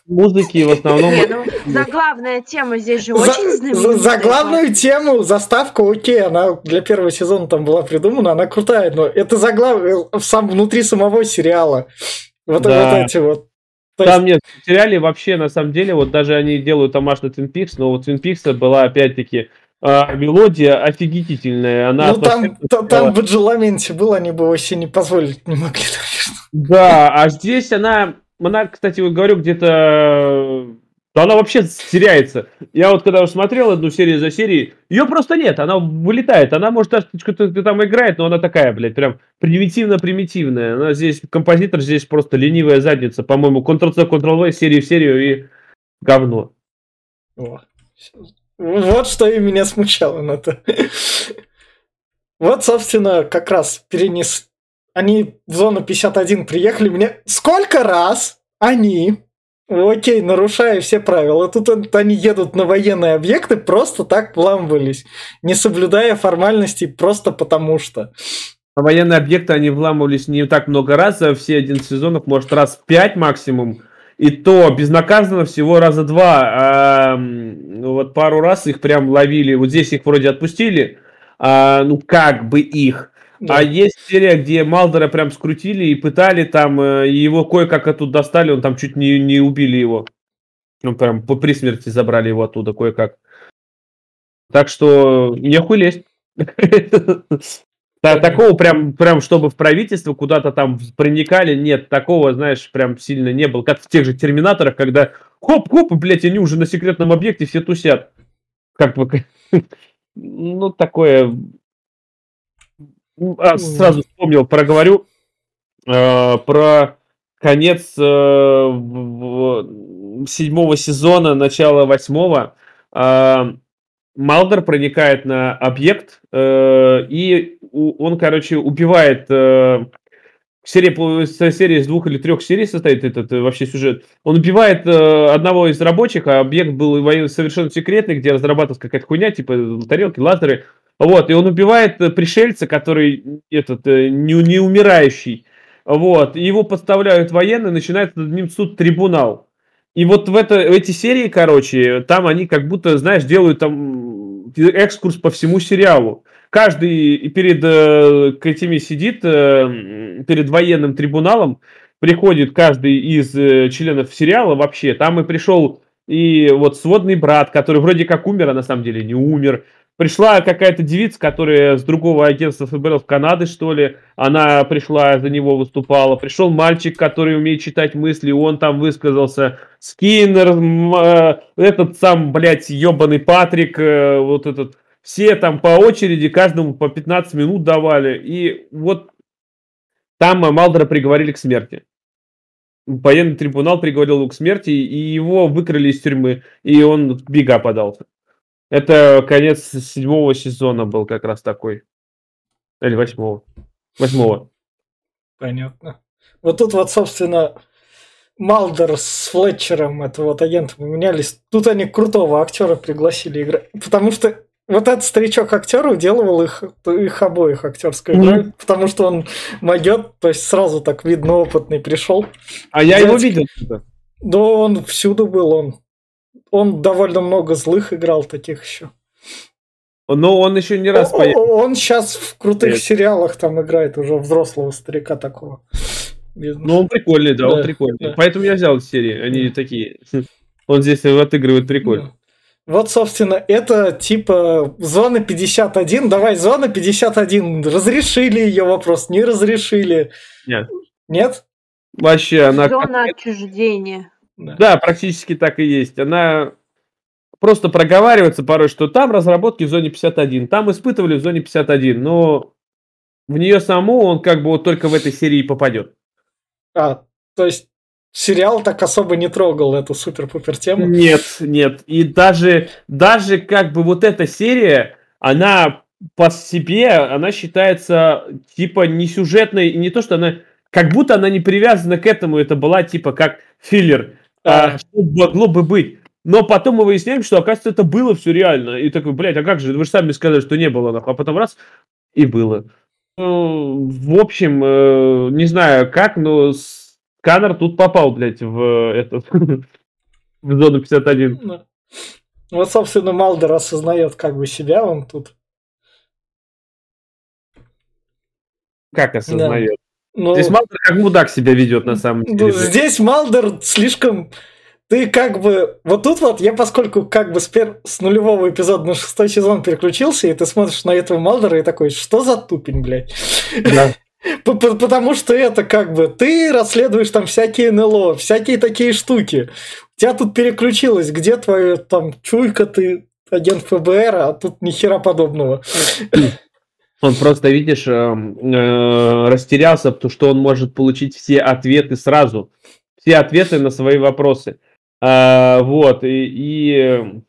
музыки в основном... Не, ну, заглавная тема здесь же очень знаменитая. За главную тему, заставка, окей, она для первого сезона там была придумана, она крутая, но это заглав... сам внутри самого сериала. Вот, да. вот эти вот. То там есть... нет, в сериале вообще, на самом деле, вот даже они делают тамаш на Twin Peaks, но у Twin Peaks была опять-таки а, мелодия офигительная. Она ну там, там, там в Баджеламенте был, они бы вообще не позволить не могли, конечно. Да, а здесь она она, кстати, вот говорю, где-то то она вообще теряется. Я вот когда смотрел одну серию за серией, ее просто нет, она вылетает. Она, может, даже что-то там играет, но она такая, блядь, прям примитивно-примитивная. Она здесь, композитор здесь просто ленивая задница. По-моему, Ctrl-C, Ctrl-V, серии в серию и говно. О. Вот что и меня смущало на то. Вот, собственно, как раз перенес, они в зону 51 приехали, мне сколько раз они, окей, нарушая все правила, тут они едут на военные объекты, просто так вламывались, не соблюдая формальностей, просто потому что. На военные объекты они вламывались не так много раз за все один сезонов, может раз пять максимум. И то безнаказанно всего раза два. А, вот пару раз их прям ловили. Вот здесь их вроде отпустили. А, ну как бы их. Да. А есть серия, где Малдера прям скрутили и пытали там, э, и его кое-как оттуда достали, он там чуть не, не убили его. Ну, прям по при смерти забрали его оттуда кое-как. Так что не хуй лезть. Такого прям, прям, чтобы в правительство куда-то там проникали, нет, такого, знаешь, прям сильно не было. Как в тех же Терминаторах, когда хоп-хоп, блядь, они уже на секретном объекте все тусят. Как бы, ну, такое... А, сразу вспомнил, проговорю э, про конец э, седьмого сезона, начало восьмого. Э, Малдер проникает на объект, э, и он, короче, убивает... Э, серия, серия из двух или трех серий состоит этот э, вообще сюжет. Он убивает э, одного из рабочих, а объект был совершенно секретный, где разрабатывалась какая-то хуйня, типа тарелки, лазеры. Вот, и он убивает э, пришельца, который этот, э, не, не умирающий. Вот, и его подставляют военные, начинается над ним суд-трибунал. И вот в, это, в эти серии, короче, там они как будто, знаешь, делают там экскурс по всему сериалу. Каждый перед э, этими сидит, э, перед военным трибуналом, приходит каждый из э, членов сериала вообще. Там и пришел и вот сводный брат, который вроде как умер, а на самом деле не умер. Пришла какая-то девица, которая с другого агентства ФБР в Канады, что ли. Она пришла, за него выступала. Пришел мальчик, который умеет читать мысли, он там высказался. Скиннер, э, этот сам, блядь, ебаный Патрик, э, вот этот. Все там по очереди, каждому по 15 минут давали. И вот там Малдера приговорили к смерти. Военный трибунал приговорил его к смерти, и его выкрали из тюрьмы, и он бега подался. Это конец седьмого сезона был как раз такой. Или восьмого. Восьмого. Понятно. Вот тут вот, собственно, Малдер с Флетчером, это вот агенты поменялись. Тут они крутого актера пригласили играть. Потому что вот этот старичок актер уделывал их, их обоих актерской игрой, mm-hmm. потому что он могет, то есть сразу так видно опытный пришел. А я его видел. Да он всюду был, он он довольно много злых играл таких еще. Но он еще не раз поехал. Он сейчас в крутых Нет. сериалах там играет уже взрослого старика такого. Ну, он прикольный, да, да он прикольный. Да. Поэтому я взял серии, они да. такие. Он здесь отыгрывает прикольно. Да. Вот, собственно, это типа зона 51. Давай, зона 51. Разрешили ее вопрос, не разрешили. Нет. Нет? Вообще, она... Зона отчуждения. Да. да, практически так и есть. Она просто проговаривается порой, что там разработки в зоне 51, там испытывали в зоне 51, но в нее саму он как бы вот только в этой серии попадет. А, то есть сериал так особо не трогал эту супер-пупер тему? Нет, нет. И даже, даже как бы вот эта серия, она по себе, она считается типа не сюжетной, и не то, что она, как будто она не привязана к этому, это была типа как филлер а, что могло бы быть. Но потом мы выясняем, что, оказывается, это было все реально. И такой, блядь, а как же? Вы же сами сказали, что не было. А потом раз, и было. Ну, в общем, э, не знаю как, но сканер тут попал, блядь, в этот в зону 51. Ну, вот, собственно, Малдер осознает как бы себя, он тут. Как осознает? Ну, здесь Малдер как мудак себя ведет на самом ну, деле. Здесь Малдер слишком... Ты как бы... Вот тут вот я, поскольку как бы с, пер... с нулевого эпизода на шестой сезон переключился, и ты смотришь на этого Малдера и такой, что за тупень, блядь? Да. Потому что это как бы ты расследуешь там всякие НЛО, всякие такие штуки. У тебя тут переключилось, где твоя там чуйка, ты агент ФБР, а тут ни хера подобного. Он просто, видишь, э, э, растерялся, потому что он может получить все ответы сразу. Все ответы на свои вопросы. А, вот, и, и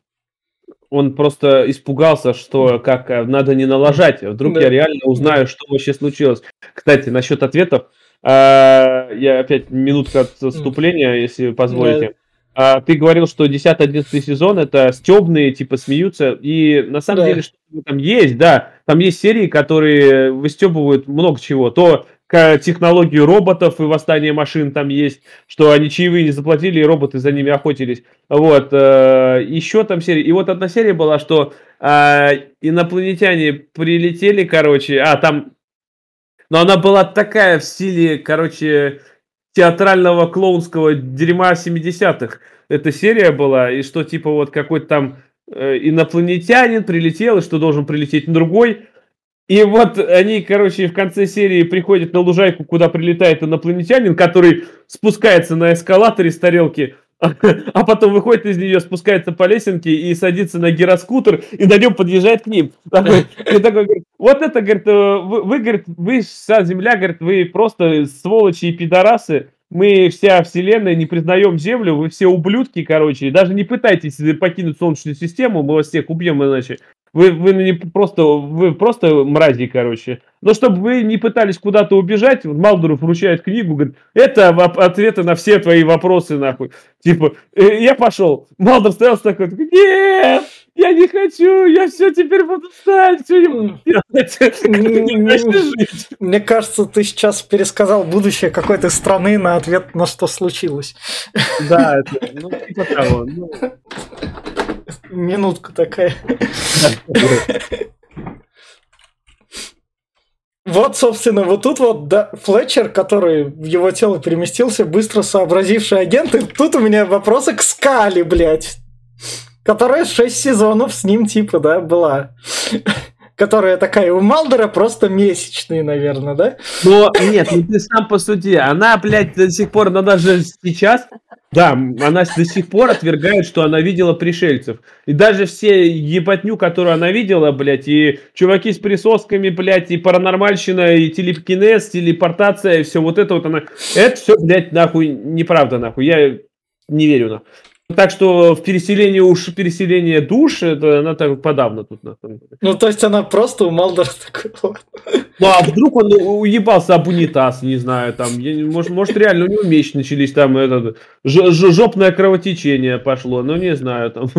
он просто испугался, что как э, надо не налажать. Вдруг да. я реально узнаю, что вообще случилось. Кстати, насчет ответов. А, я опять минутка отступления, если позволите. А, ты говорил, что 10-11 сезон это стебные, типа смеются, и на самом Да. деле что там есть, да, там есть серии, которые выстебывают много чего, то технологию роботов и восстание машин там есть, что они чаевые не заплатили, и роботы за ними охотились. Вот, еще там серия, и вот одна серия была, что а, инопланетяне прилетели, короче, а там, но она была такая в стиле, короче, театрального клоунского дерьма 70-х. Эта серия была, и что типа вот какой-то там э, инопланетянин прилетел, и что должен прилететь другой. И вот они, короче, в конце серии приходят на лужайку, куда прилетает инопланетянин, который спускается на эскалаторе с тарелки, а потом выходит из нее, спускается по лесенке и садится на гироскутер, и на нем подъезжает к ним. Такой, и такой говорит, вот это, говорит, э, вы, вы, говорит, вы вся земля, говорит, вы просто сволочи и пидорасы, мы вся вселенная не признаем Землю, вы все ублюдки, короче, и даже не пытайтесь покинуть Солнечную систему, мы вас всех убьем иначе. Вы, вы не просто, вы просто мрази, короче. Но чтобы вы не пытались куда-то убежать, вот Малдоров вручает книгу, говорит, это ответы на все твои вопросы, нахуй. Типа, э, я пошел. Малдор стоял такой, нет, я не хочу, я все теперь буду стать, все не буду делать. Не хочу жить. Мне кажется, ты сейчас пересказал будущее какой-то страны на ответ на что случилось. Да, это, ну, типа того. ну, Минутка такая. Вот, собственно, вот тут вот да, Флетчер, который в его тело переместился, быстро сообразивший агент. И тут у меня вопросы к Скали, блядь. Которая 6 сезонов с ним, типа, да, была. Которая такая у Малдера просто месячные, наверное, да? Но нет, ну ты сам посуди. Она, блядь, до сих пор, она даже сейчас, да, она до сих пор отвергает, что она видела пришельцев. И даже все ебатню, которую она видела, блядь, и чуваки с присосками, блядь, и паранормальщина, и телекинез, телепортация, и все вот это вот она... Это все, блядь, нахуй, неправда, нахуй. Я не верю, нахуй. Так что в переселении уж переселение душ, это она так подавно тут нахуй. Ну, то есть она просто у Малдера такой... «Ладно». Ну, а вдруг он уебался об унитаз, не знаю, там, я может, может, реально у него меч начались, там, это, ж- ж- жопное кровотечение пошло, ну, не знаю, там.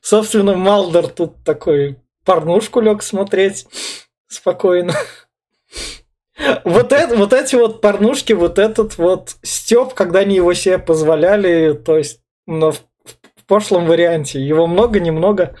Собственно, Малдер тут такой порнушку лег смотреть спокойно. Вот, это, вот эти вот порнушки, вот этот вот Степ, когда они его себе позволяли, то есть но в, в прошлом варианте, его много-немного.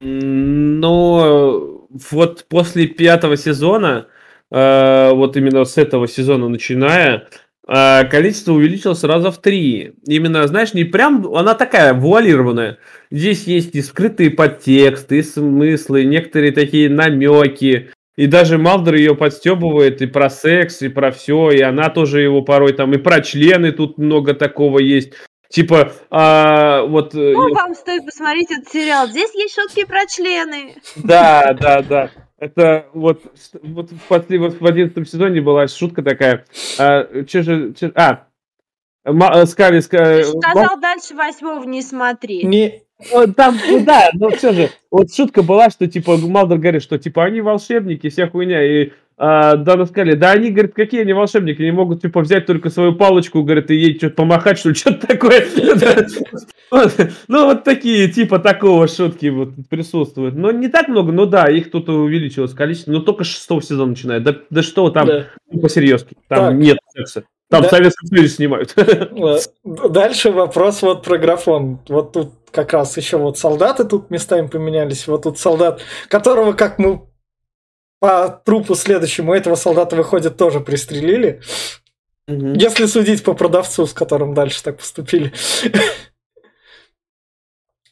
Но вот после пятого сезона, э, вот именно с этого сезона начиная, э, количество увеличилось раза в три. Именно, знаешь, не прям, она такая вуалированная. Здесь есть и скрытые подтексты, и смыслы, некоторые такие намеки. И даже Малдер ее подстебывает и про секс, и про все, и она тоже его порой там, и про члены тут много такого есть. Типа, а, вот... э, Ну, вам стоит посмотреть этот сериал. Здесь есть шутки про члены. да, да, да. Это вот, вот, в, вот в 11 сезоне была шутка такая. А, че же, че- а, Ма- э, Скали, Ты ска- же сказал дальше восьмого не смотреть. Не, ну, там, ну да, но все же, вот шутка была, что типа Малдер говорит, что типа они волшебники, вся хуйня, и а, Дана Скали, да они, говорит, какие они волшебники, они могут типа взять только свою палочку, говорит, и ей что-то помахать, что ли, что-то такое. Ну, вот такие, типа, такого шутки вот присутствуют. Но не так много, но да, их тут увеличилось количество. Но только шестого сезона начинает. Да, да что там да. по-серьезки. Там нет секса. Там Да. Советский Союз снимают. Дальше вопрос вот про графон. Вот тут как раз еще вот солдаты тут местами поменялись. Вот тут солдат, которого, как мы по трупу следующему этого солдата, выходит, тоже пристрелили. Мгм. Если судить по продавцу, с которым дальше так поступили.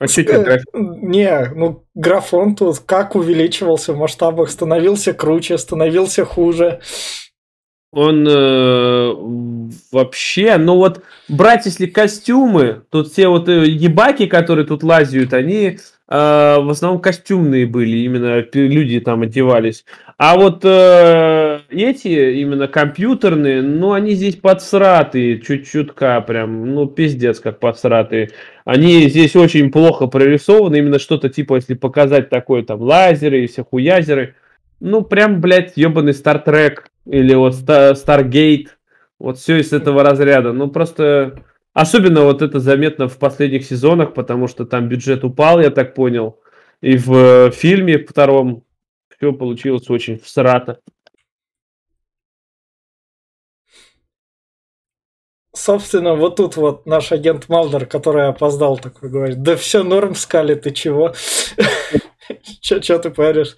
А нравится? Не, ну графон тут как увеличивался в масштабах, становился круче, становился хуже. Он э, вообще, ну вот, брать если костюмы, тут все вот э, ебаки, которые тут лазят, они э, в основном костюмные были, именно люди там одевались. А вот э, эти, именно компьютерные, ну, они здесь подсратые, чуть-чутка прям, ну, пиздец, как подсратые. Они здесь очень плохо прорисованы, именно что-то типа, если показать такое, там, лазеры и все хуязеры. Ну, прям, блядь, ебаный Стартрек или вот Ста- Старгейт. Вот все из этого разряда. Ну, просто особенно вот это заметно в последних сезонах, потому что там бюджет упал, я так понял. И в э, фильме втором все получилось очень всрато. Собственно, вот тут вот наш агент Малдер, который опоздал, такой говорит, да все норм, Скали, ты чего? Че ты паришь?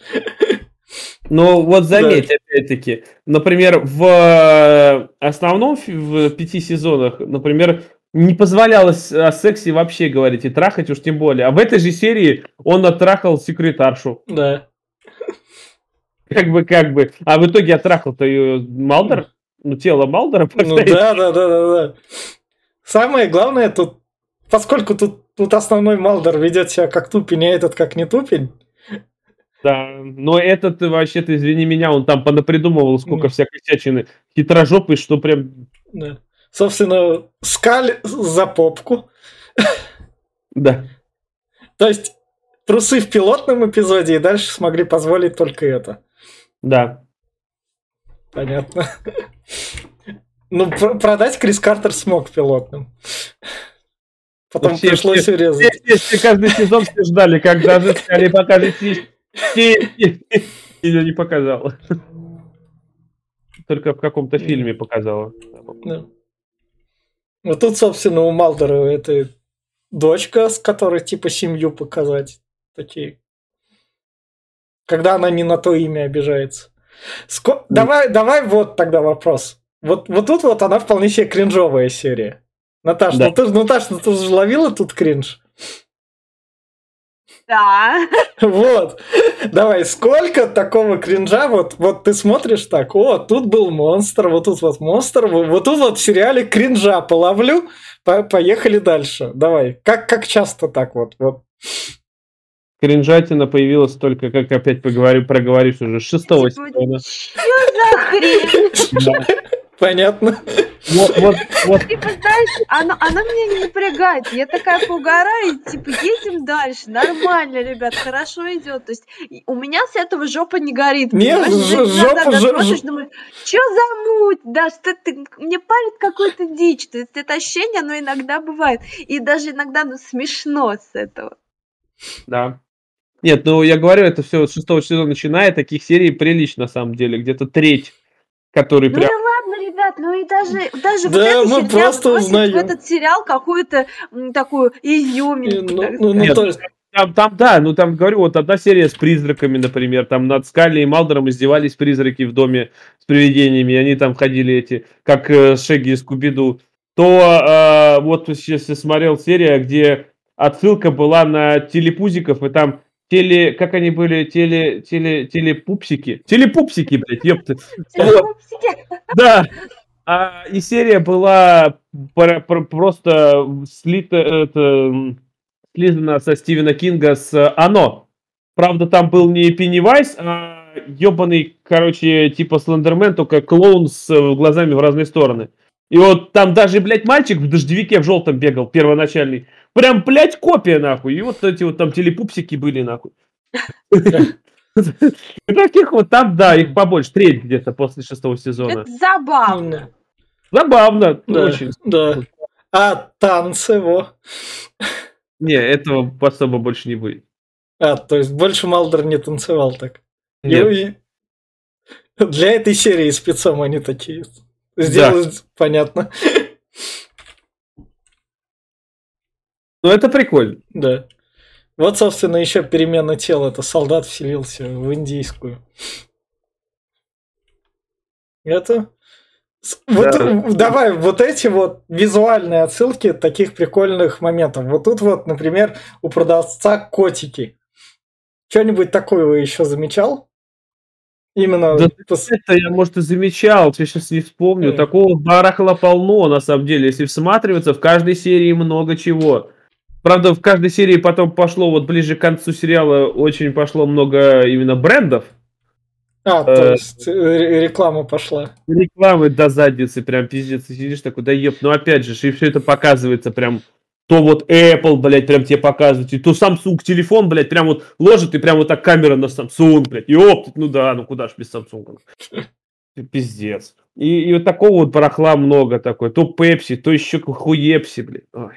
Ну, вот заметь, да. опять-таки, например, в э, основном в пяти сезонах, например, не позволялось о сексе вообще говорить и трахать уж тем более. А в этой же серии он оттрахал секретаршу. Да. Как бы, как бы. А в итоге оттрахал-то ее Малдер? Ну, тело Малдера Ну да, да, да, да, да. Самое главное тут, поскольку тут, тут основной Малдер ведет себя как тупень, а этот как не тупень, да, но этот вообще-то, извини меня, он там понапридумывал сколько mm. всякой всячины хитрожопый, что прям... Да. Собственно, скаль за попку. Да. То есть трусы в пилотном эпизоде и дальше смогли позволить только это. Да. Понятно. Ну, продать Крис Картер смог пилотным. Потом все, пришлось все, урезать. Все, все, каждый сезон все ждали, когда же Скали покажет и не показала. Только в каком-то фильме показала. Вот тут, собственно, у Малдера это дочка, с которой типа семью показать. Такие. Когда она не на то имя обижается. Ско... Давай, давай вот тогда вопрос. Вот, вот тут вот она вполне себе кринжовая серия. Наташа, да. ну ты, Наташа, ну ты же ловила тут кринж? Да. Вот. Давай, сколько такого кринжа, вот, вот ты смотришь так, о, тут был монстр, вот тут вот монстр, вот тут вот в сериале кринжа половлю, по поехали дальше. Давай, как, как часто так вот? вот. Кринжатина появилась только, как опять поговорю, проговоришь уже, шестого сезона. Что за хрень? Понятно. Вот, вот, вот. Типа, знаешь, она, она меня не напрягает. Я такая поугараю, типа, едем дальше. Нормально, ребят, хорошо идет. То есть у меня с этого жопа не горит. Нет, жопа, жопа. Думаю, что за муть? Да, что ты, мне парит какую-то дичь. То есть это ощущение, оно иногда бывает. И даже иногда ну, смешно с этого. Да. Нет, ну я говорю, это все с шестого сезона начиная, таких серий прилично на самом деле, где-то треть который ну прям... ну и даже, даже да, вот мы просто узнаем. в этот сериал какую-то такую изюминку. Ну, ну, ну, то есть... Там, там, да, ну там, говорю, вот одна серия с призраками, например, там над Скалли и Малдером издевались призраки в доме с привидениями, и они там ходили эти, как э, Шеги и Скубиду. То э, вот сейчас я смотрел серия, где отсылка была на телепузиков, и там теле, как они были, теле, теле, телепупсики, телепупсики, блядь, ёпты. Телепупсики? Да. А, и серия была про, про, просто слита, это, слизана со Стивена Кинга с «Оно». Правда, там был не Пеннивайз, а ебаный, короче, типа Слендермен, только клоун с глазами в разные стороны. И вот там даже, блядь, мальчик в дождевике в желтом бегал, первоначальный. Прям, блядь, копия, нахуй. И вот эти вот там телепупсики были, нахуй. Таких вот там, да, их побольше, треть где-то после шестого сезона. Это забавно. Забавно, да, очень. Да. А танцы его? Не, этого особо больше не будет. А, то есть больше Малдер не танцевал так? Нет. Для этой серии спецом они такие сделают, да. понятно. Ну, это прикольно. Да. Вот, собственно, еще перемена тела. Это солдат вселился в индийскую. Это... Вот, да. Давай, вот эти вот визуальные отсылки таких прикольных моментов. Вот тут вот, например, у продавца котики. Что-нибудь такое вы еще замечал? Именно... Да, это я, может, и замечал, я сейчас не вспомню. Mm. Такого барахла полно, на самом деле. Если всматриваться, в каждой серии много чего. Правда, в каждой серии потом пошло, вот ближе к концу сериала, очень пошло много именно брендов. А, то э, есть реклама пошла. Рекламы до задницы, прям пиздец. Сидишь такой, да еб, ну опять же, и все это показывается прям то вот Apple, блядь, прям тебе показывает, и то Samsung телефон, блядь, прям вот ложит, и прям вот так камера на Samsung, блядь, ёпт, ну да, ну куда ж без Samsung. Пиздец. И, и вот такого вот барахла много такой. То Пепси, то еще хуепси, блин. Ой.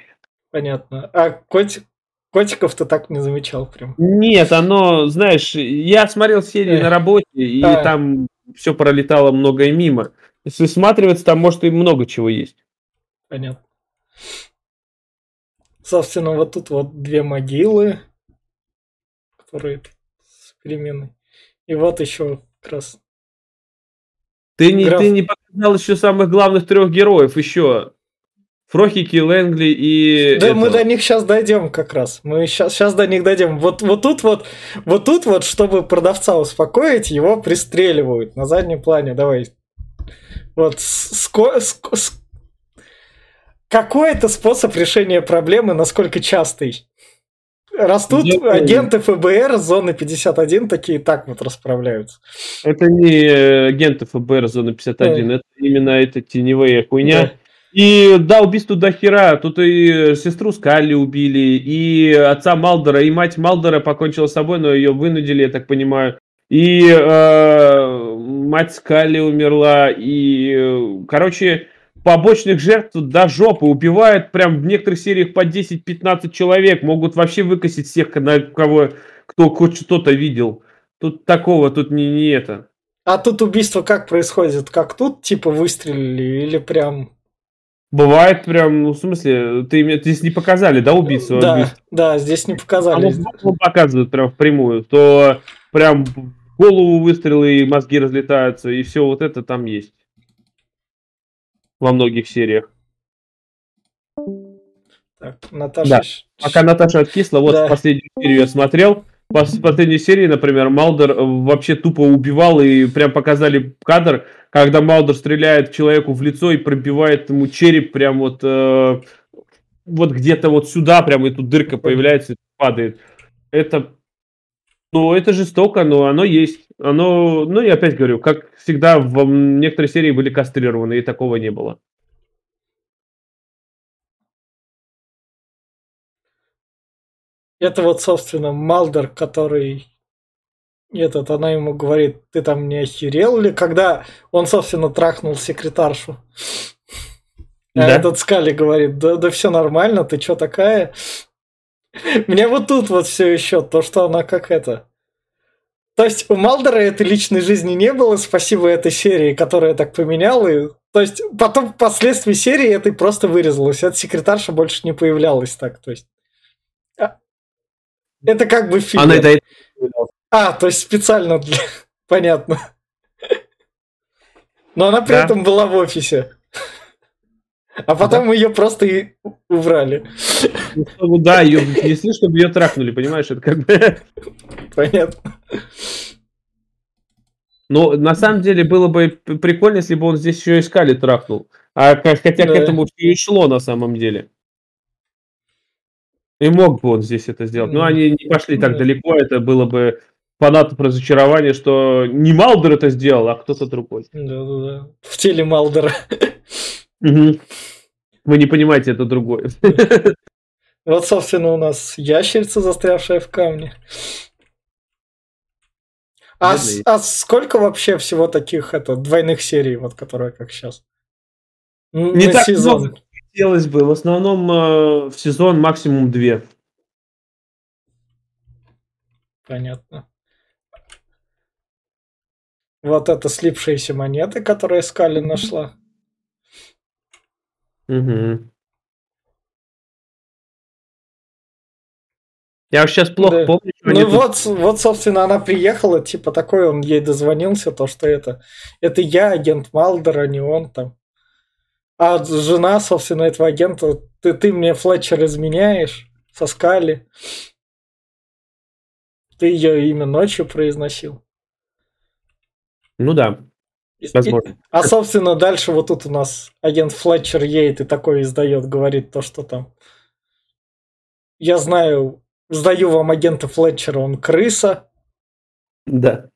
Понятно. А котик, котиков ты так не замечал прям? Нет, оно, знаешь, я смотрел серии Эх. на работе, и А. там все пролетало многое мимо. Если всматриваться, там может и много чего есть. Понятно. Собственно, вот тут вот две могилы, которые с переменной. И вот еще как раз. Ты не, Граф. ты не показал еще самых главных трех героев, еще. Фрохики, Лэнгли и... Да, мы этого. до них сейчас дойдем как раз. Мы сейчас, сейчас до них дойдем. Вот, вот тут вот, вот тут вот, чтобы продавца успокоить, его пристреливают на заднем плане. Давай. Вот с- ско- ск- какой это способ решения проблемы, насколько частый? Растут Я агенты ФБР зоны 51 такие так вот расправляются. Это не э, агенты ФБР Зона 51, это именно это теневая хуйня. Да. И да, убийств тут до хера. Тут и сестру Скалли убили, и отца Малдора, и мать Малдора покончила с собой, но ее вынудили, я так понимаю. И э, мать Скалли умерла, и, э, короче, побочных жертв до жопы убивают прям в некоторых сериях по 10-15 человек, могут вообще выкосить всех, кого, кто хоть что-то видел. Тут такого, тут не, не это. А тут убийство как происходит? Как тут, типа, выстрелили или прям... Бывает прям, ну, в смысле, ты здесь не показали, да, убийцу? Да, да, здесь не показали. Оно показывают прям впрямую, то прям голову выстрелы и мозги разлетаются, и все вот это там есть. Во многих сериях. Так, Наташа... Да. Пока Наташа откисла, вот Да. последнюю серию я смотрел. В последней серии, например, Малдер э, вообще тупо убивал, и прям показали кадр, когда Малдер стреляет человеку в лицо и пробивает ему череп прям вот, э, вот где-то вот сюда, прям и тут дырка появляется и падает. Это, ну, это жестоко, но оно есть. Оно, ну, я опять говорю, как всегда, в некоторые серии были кастрированы, и такого не было. Это вот, собственно, Малдер, который... Этот, она ему говорит, ты там не охерел ли? Когда он, собственно, трахнул секретаршу. А Да. этот Скали говорит, да, да все нормально, ты чё такая? Мне вот тут вот все еще, то, что она как это... То есть у Малдера этой личной жизни не было, спасибо этой серии, которая так поменяла. И, то есть потом впоследствии серии этой просто вырезалась. Эта секретарша больше не появлялась так. То есть... Это как бы фильм. Она это А, то есть специально для... Понятно. Но она при Да. этом была в офисе. А потом ее просто и убрали. Ну, да, ее внесли, чтобы ее трахнули, понимаешь? Это как бы... Понятно. Ну, на самом деле, было бы прикольно, если бы он здесь еще искали трахнул. А хотя к Да. этому все и шло на самом деле. И мог бы он здесь это сделать. Но они не пошли так Да. далеко. Это было бы фанатов разочарования, что не Малдер это сделал, а кто-то другой. Да-да-да. В теле Малдера. Мгм. Вы не понимаете, это другое. Вот, собственно, у нас ящерица, застрявшая в камне. А, с- а сколько вообще всего таких это, двойных серий, вот которые как сейчас? Не На так сезон. много. Хотелось бы. В основном э, в сезон максимум две. Понятно. Вот это слипшиеся монеты, которые Скали нашла. Мгм. Я сейчас плохо Да. помню, что они Ну тут вот, вот, собственно, она приехала, типа такой, он ей дозвонился, то, что это, это я, агент Малдер, а не он там. А жена, собственно, этого агента, ты, ты мне Флетчер изменяешь со Скали. Ты ее имя ночью произносил. Ну да, И- и- возможно. а, собственно, дальше вот тут у нас агент Флетчер едет и такой издает, говорит то, что там. Я знаю, сдаю вам агента Флетчера, он крыса. Да.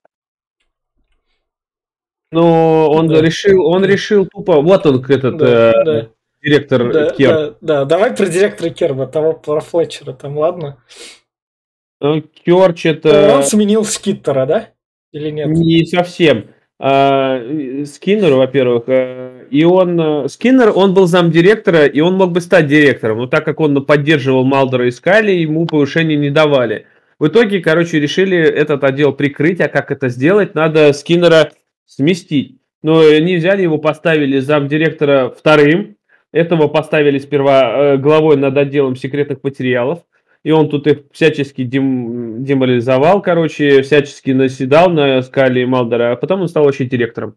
Ну, он Да. решил, он решил тупо. Вот он, этот Да, э, да. директор Да, Керш. да, да, давай про директора Керша, того про Флетчера там, ладно? Э, Керш это Он сменил Скиттера, да? Или нет? не совсем. э, Скиннеру, во-первых, э, и он, э, Скиннер, он был замдиректора, и он мог бы стать директором, но так как он поддерживал Малдера и Скалли, ему повышения не давали. В итоге, короче, решили этот отдел прикрыть, а как это сделать? Надо Скиннера сместить. Но они взяли его, поставили замдиректора вторым, этого поставили сперва э, главой над отделом секретных материалов, и он тут их всячески дем, деморализовал, короче, всячески наседал на Скали Малдера, а потом он стал вообще директором.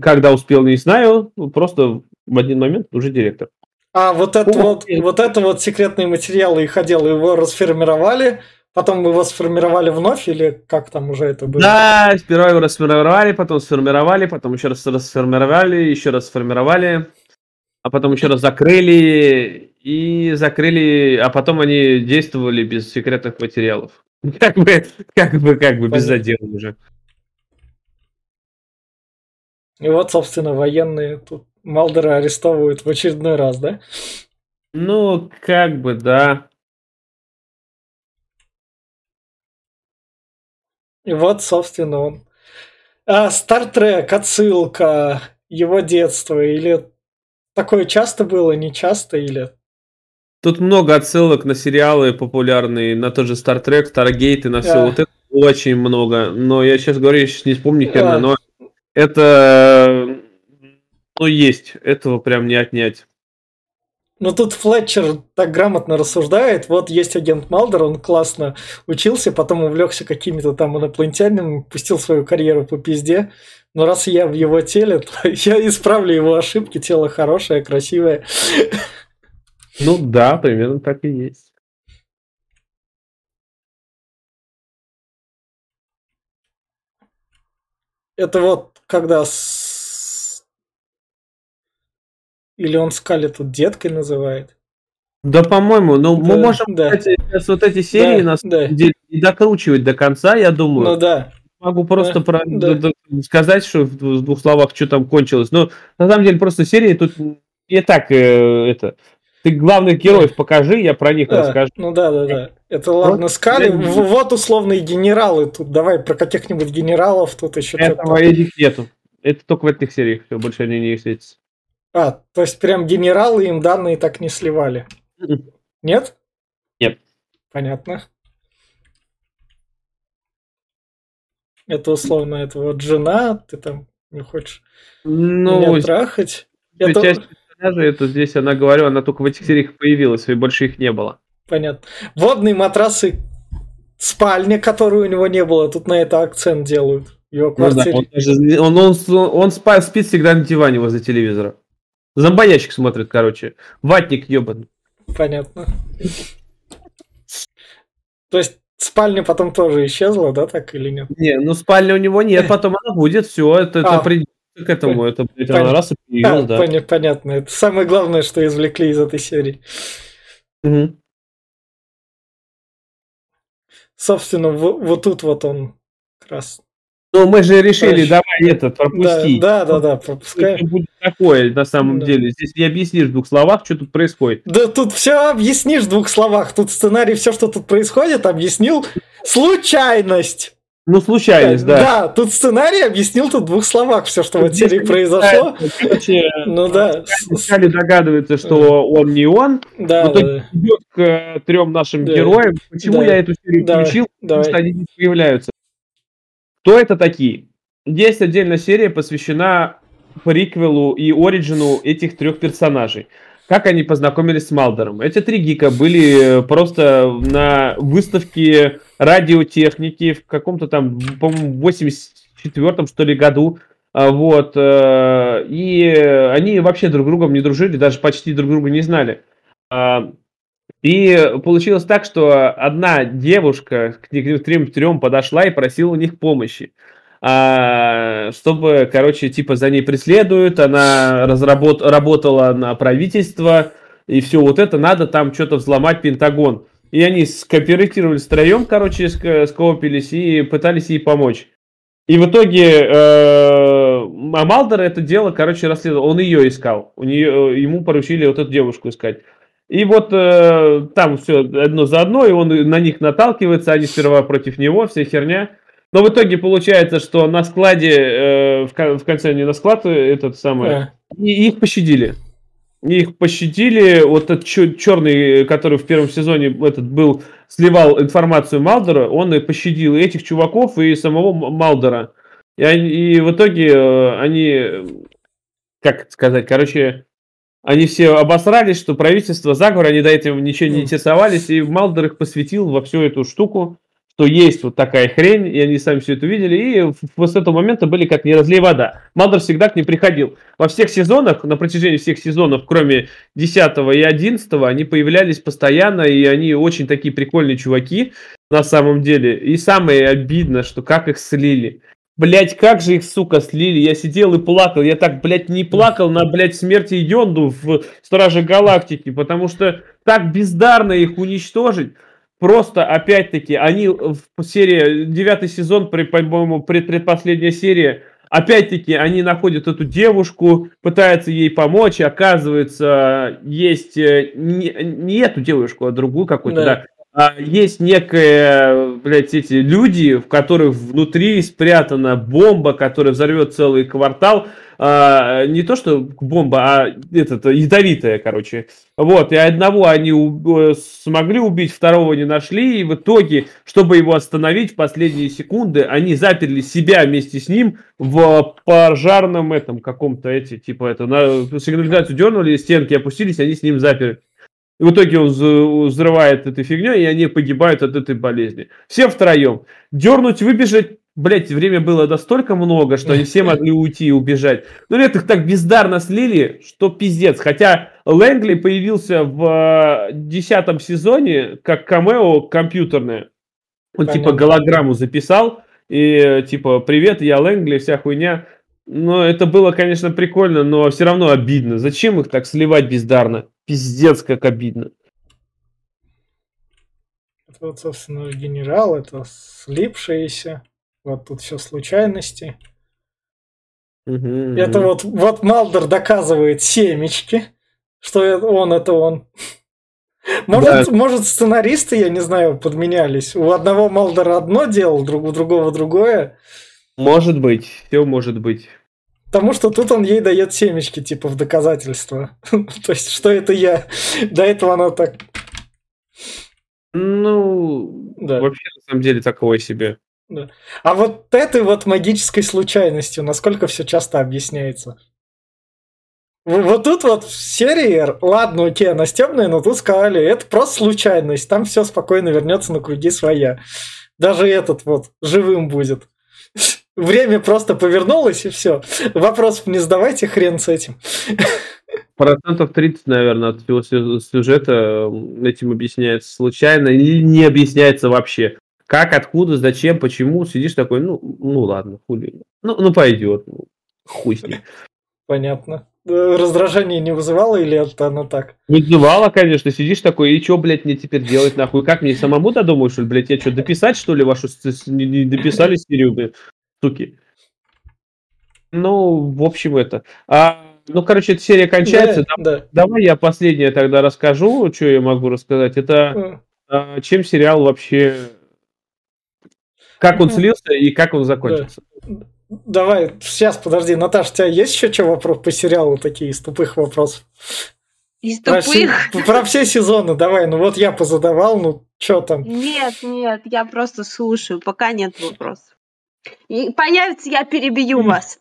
Когда успел, не знаю, просто в один момент уже директор. А вот это О, вот, вот это вот секретные материалы их отдел, его расформировали, потом его сформировали вновь, или как там уже это было? Да, сперва его расформировали, потом сформировали, потом еще раз расформировали, еще раз сформировали а потом еще раз закрыли и закрыли, а потом они действовали без секретных материалов. Как бы, как бы, как бы без задела уже. И вот, собственно, военные тут Малдера арестовывают в очередной раз, да? Ну, как бы, да. И вот, собственно, он. Стартрек, отсылка, его детство или Такое часто было, не часто или... Тут много отсылок на сериалы популярные, на тот же Star Trek, Stargate и на все. А. Вот это очень много. Но я сейчас говорю, я сейчас не вспомню херно, а. но это... Ну, есть. Этого прям не отнять. Ну тут Флетчер так грамотно рассуждает. Вот есть агент Малдер, он классно учился, потом увлекся какими-то там инопланетянами, пустил свою карьеру по пизде. Но раз я в его теле, то я исправлю его ошибки. Тело хорошее, красивое. Ну да, примерно так и есть. Это вот когда с... Или он Скали тут деткой называет? Да, по-моему, ну да, мы можем да. сейчас вот эти серии да, на самом да. деле не докручивать до конца, я думаю. Ну да. Могу просто да, про... да. сказать, что в двух словах, что там кончилось. Но на самом деле просто серии тут не так э, это. Ты главных героев покажи, я про них да, расскажу. Ну да, да, да. Это ладно, вот, Скали. Я... Вот условные генералы тут. Давай про каких-нибудь генералов тут еще Этого этих нету. Это только в этих сериях, все, больше они не светятся. А, то есть прям генералы им данные так не сливали? Нет? Нет. Понятно. Это условно, это вот жена, ты там не хочешь ну, меня трахать. Это... Часть персонажей, это здесь она говорю, она только в этих сериях появилась, и больше их не было. Понятно. Водные матрасы, спальня, которую у него не было, тут на это акцент делают. Его квартире. Ну, да, он, он, он, он, он спит всегда на диване возле телевизора. Зомбоящик смотрит, короче. Ватник ебаный. Понятно. То есть Спальня потом тоже исчезла, да, так или нет? Не, ну спальня у него нет, потом она будет, все, это, а, это придется к этому, это, это пон... раз и появилась, а, да. Пон... Понятно, это самое главное, что извлекли из этой серии. Угу. Собственно, в, вот тут вот он как раз ну, мы же решили, давай этот пропустить. Да, да, да, да пропускай. Что будет такое на самом да. деле? Здесь не объяснишь в двух словах, что тут происходит. Да тут все объяснишь в двух словах. Тут сценарий, все, что тут происходит, объяснил. Случайность. Ну, случайность, да. Да, тут сценарий объяснил тут в двух словах все, что в этой серии произошло. Короче, ну да. Вначале догадывается, что он не он. Да, в итоге идет к трем нашим героям. Почему я эту серию включил? Потому что они не появляются. Кто это такие? Есть отдельная серия, посвящена приквелу и оригину этих трех персонажей. Как они познакомились с Малдером. Эти три гика были просто на выставке радиотехники в каком-то там, по-моему, 84-м, что ли, году. А, вот. Э, и они вообще друг с другом не дружили, даже почти друг друга не знали. А, и получилось так, что одна девушка к трем трем подошла и просила у них помощи. А, чтобы, короче, типа за ней преследуют, она разработ... работала на правительство, и все вот это надо там что-то взломать Пентагон. И они скооперировались втроем, короче, скопились и пытались ей помочь. И в итоге э, Амалдер это дело, короче, расследовал. Он ее искал. У нее, ему поручили вот эту девушку искать. И вот э, там все одно за одно, и он на них наталкивается, они сперва против него, вся херня. Но в итоге получается, что на складе, э, в, в конце они на склад этот самый, Да. и их пощадили. Их пощадили. Вот этот черный, который в первом сезоне этот был, сливал информацию Малдера, он и пощадил и этих чуваков, и самого Малдера. И, они, и в итоге э, они, как сказать, короче, они все обосрались, что правительство заговор, они до этого ничего не интересовались, и Малдер их посвятил во всю эту штуку что есть вот такая хрень, и они сами все это увидели, и с этого момента были как не разлей вода. Малдер всегда к ним приходил. Во всех сезонах, на протяжении всех сезонов, кроме 10 и 11, они появлялись постоянно, и они очень такие прикольные чуваки на самом деле. И самое обидно, что как их слили. Блять, как же их, сука, слили. Я сидел и плакал. Я так, блядь, не плакал на, блядь, смерти Йонду в Страже Галактики, потому что так бездарно их уничтожить. Просто, опять-таки, они в серии, девятый сезон, по-моему, пред, предпоследняя серия, опять-таки, они находят эту девушку, пытаются ей помочь, и оказывается, есть э, не, не эту девушку, а другую какую-то, да. да. А есть некая, блядь, эти люди, в которых внутри спрятана бомба, которая взорвет целый квартал, а, не то что бомба, а этот, ядовитая, короче. Вот, и одного они у, смогли убить, второго не нашли, и в итоге, чтобы его остановить в последние секунды, они заперли себя вместе с ним в пожарном этом каком-то, эти, типа, это, на сигнализацию дернули, стенки опустились, они с ним заперли. В итоге он взрывает этой фигней, и они погибают от этой болезни. Все втроем. Дернуть, выбежать, Блять, время было настолько много, что они все могли уйти и убежать. Но нет, их так бездарно слили, что пиздец. Хотя Лэнгли появился в э, десятом сезоне как камео компьютерное. Он типа, Понятно. типа голограмму записал, и типа, привет, я Лэнгли, вся хуйня. Но это было, конечно, прикольно, но все равно обидно. Зачем их так сливать бездарно? Пиздец, как обидно. Это вот, собственно, генерал, это слипшиеся. Вот тут все случайности. Угу, это угу. вот, вот Малдер доказывает семечки, что он это он. Может, да. может, сценаристы, я не знаю, подменялись. У одного Малдера одно делал, друг, у другого другое. Может быть, все может быть. Потому что тут он ей дает семечки, типа, в доказательство. То есть, что это я? До этого она так... Ну, да. вообще, на самом деле, такого себе. Да. А вот этой вот магической случайностью, насколько все часто объясняется? Вот тут вот в серии, ладно, окей, она стебная, но тут сказали, это просто случайность, там все спокойно вернется на круги своя. Даже этот вот живым будет. Время просто повернулось и все. Вопросов не задавайте, хрен с этим. Процентов 30, наверное, от всего сюжета этим объясняется случайно или не объясняется вообще. Как, откуда, зачем, почему, сидишь такой, ну, ну ладно, хули. Ну, ну пойдет, ну, хуй с ним. Понятно. Э, раздражение не вызывало или это оно так? Вызывало, конечно. Сидишь такой, и что, блядь, мне теперь делать, нахуй? Как мне самому додумать, что ли, блядь, я что, дописать, что ли, вашу... Не дописали серию, блядь, суки? Ну, в общем, это... А, ну, короче, эта серия кончается. Да, да. Давай я последнее тогда расскажу, что я могу рассказать. Это а, чем сериал вообще как он слился и как он закончился. Давай, сейчас, подожди, Наташа, у тебя есть еще что вопрос по сериалу такие из тупых вопросов? Из тупых? Про все, про все сезоны, давай, ну вот я позадавал, ну что там? Нет, нет, я просто слушаю, пока нет вопросов. И появится, я перебью вас.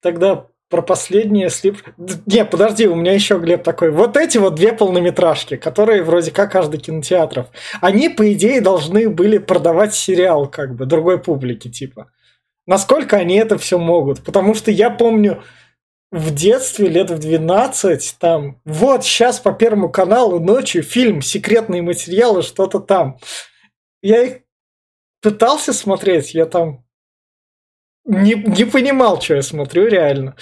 Тогда про последнее слип... Не, подожди, у меня еще, Глеб, такой. Вот эти вот две полнометражки, которые вроде как каждый кинотеатров, они, по идее, должны были продавать сериал, как бы, другой публике, типа. Насколько они это все могут? Потому что я помню, в детстве, лет в 12, там, вот сейчас по Первому каналу ночью фильм «Секретные материалы», что-то там. Я их пытался смотреть, я там не, не понимал, что я смотрю, реально.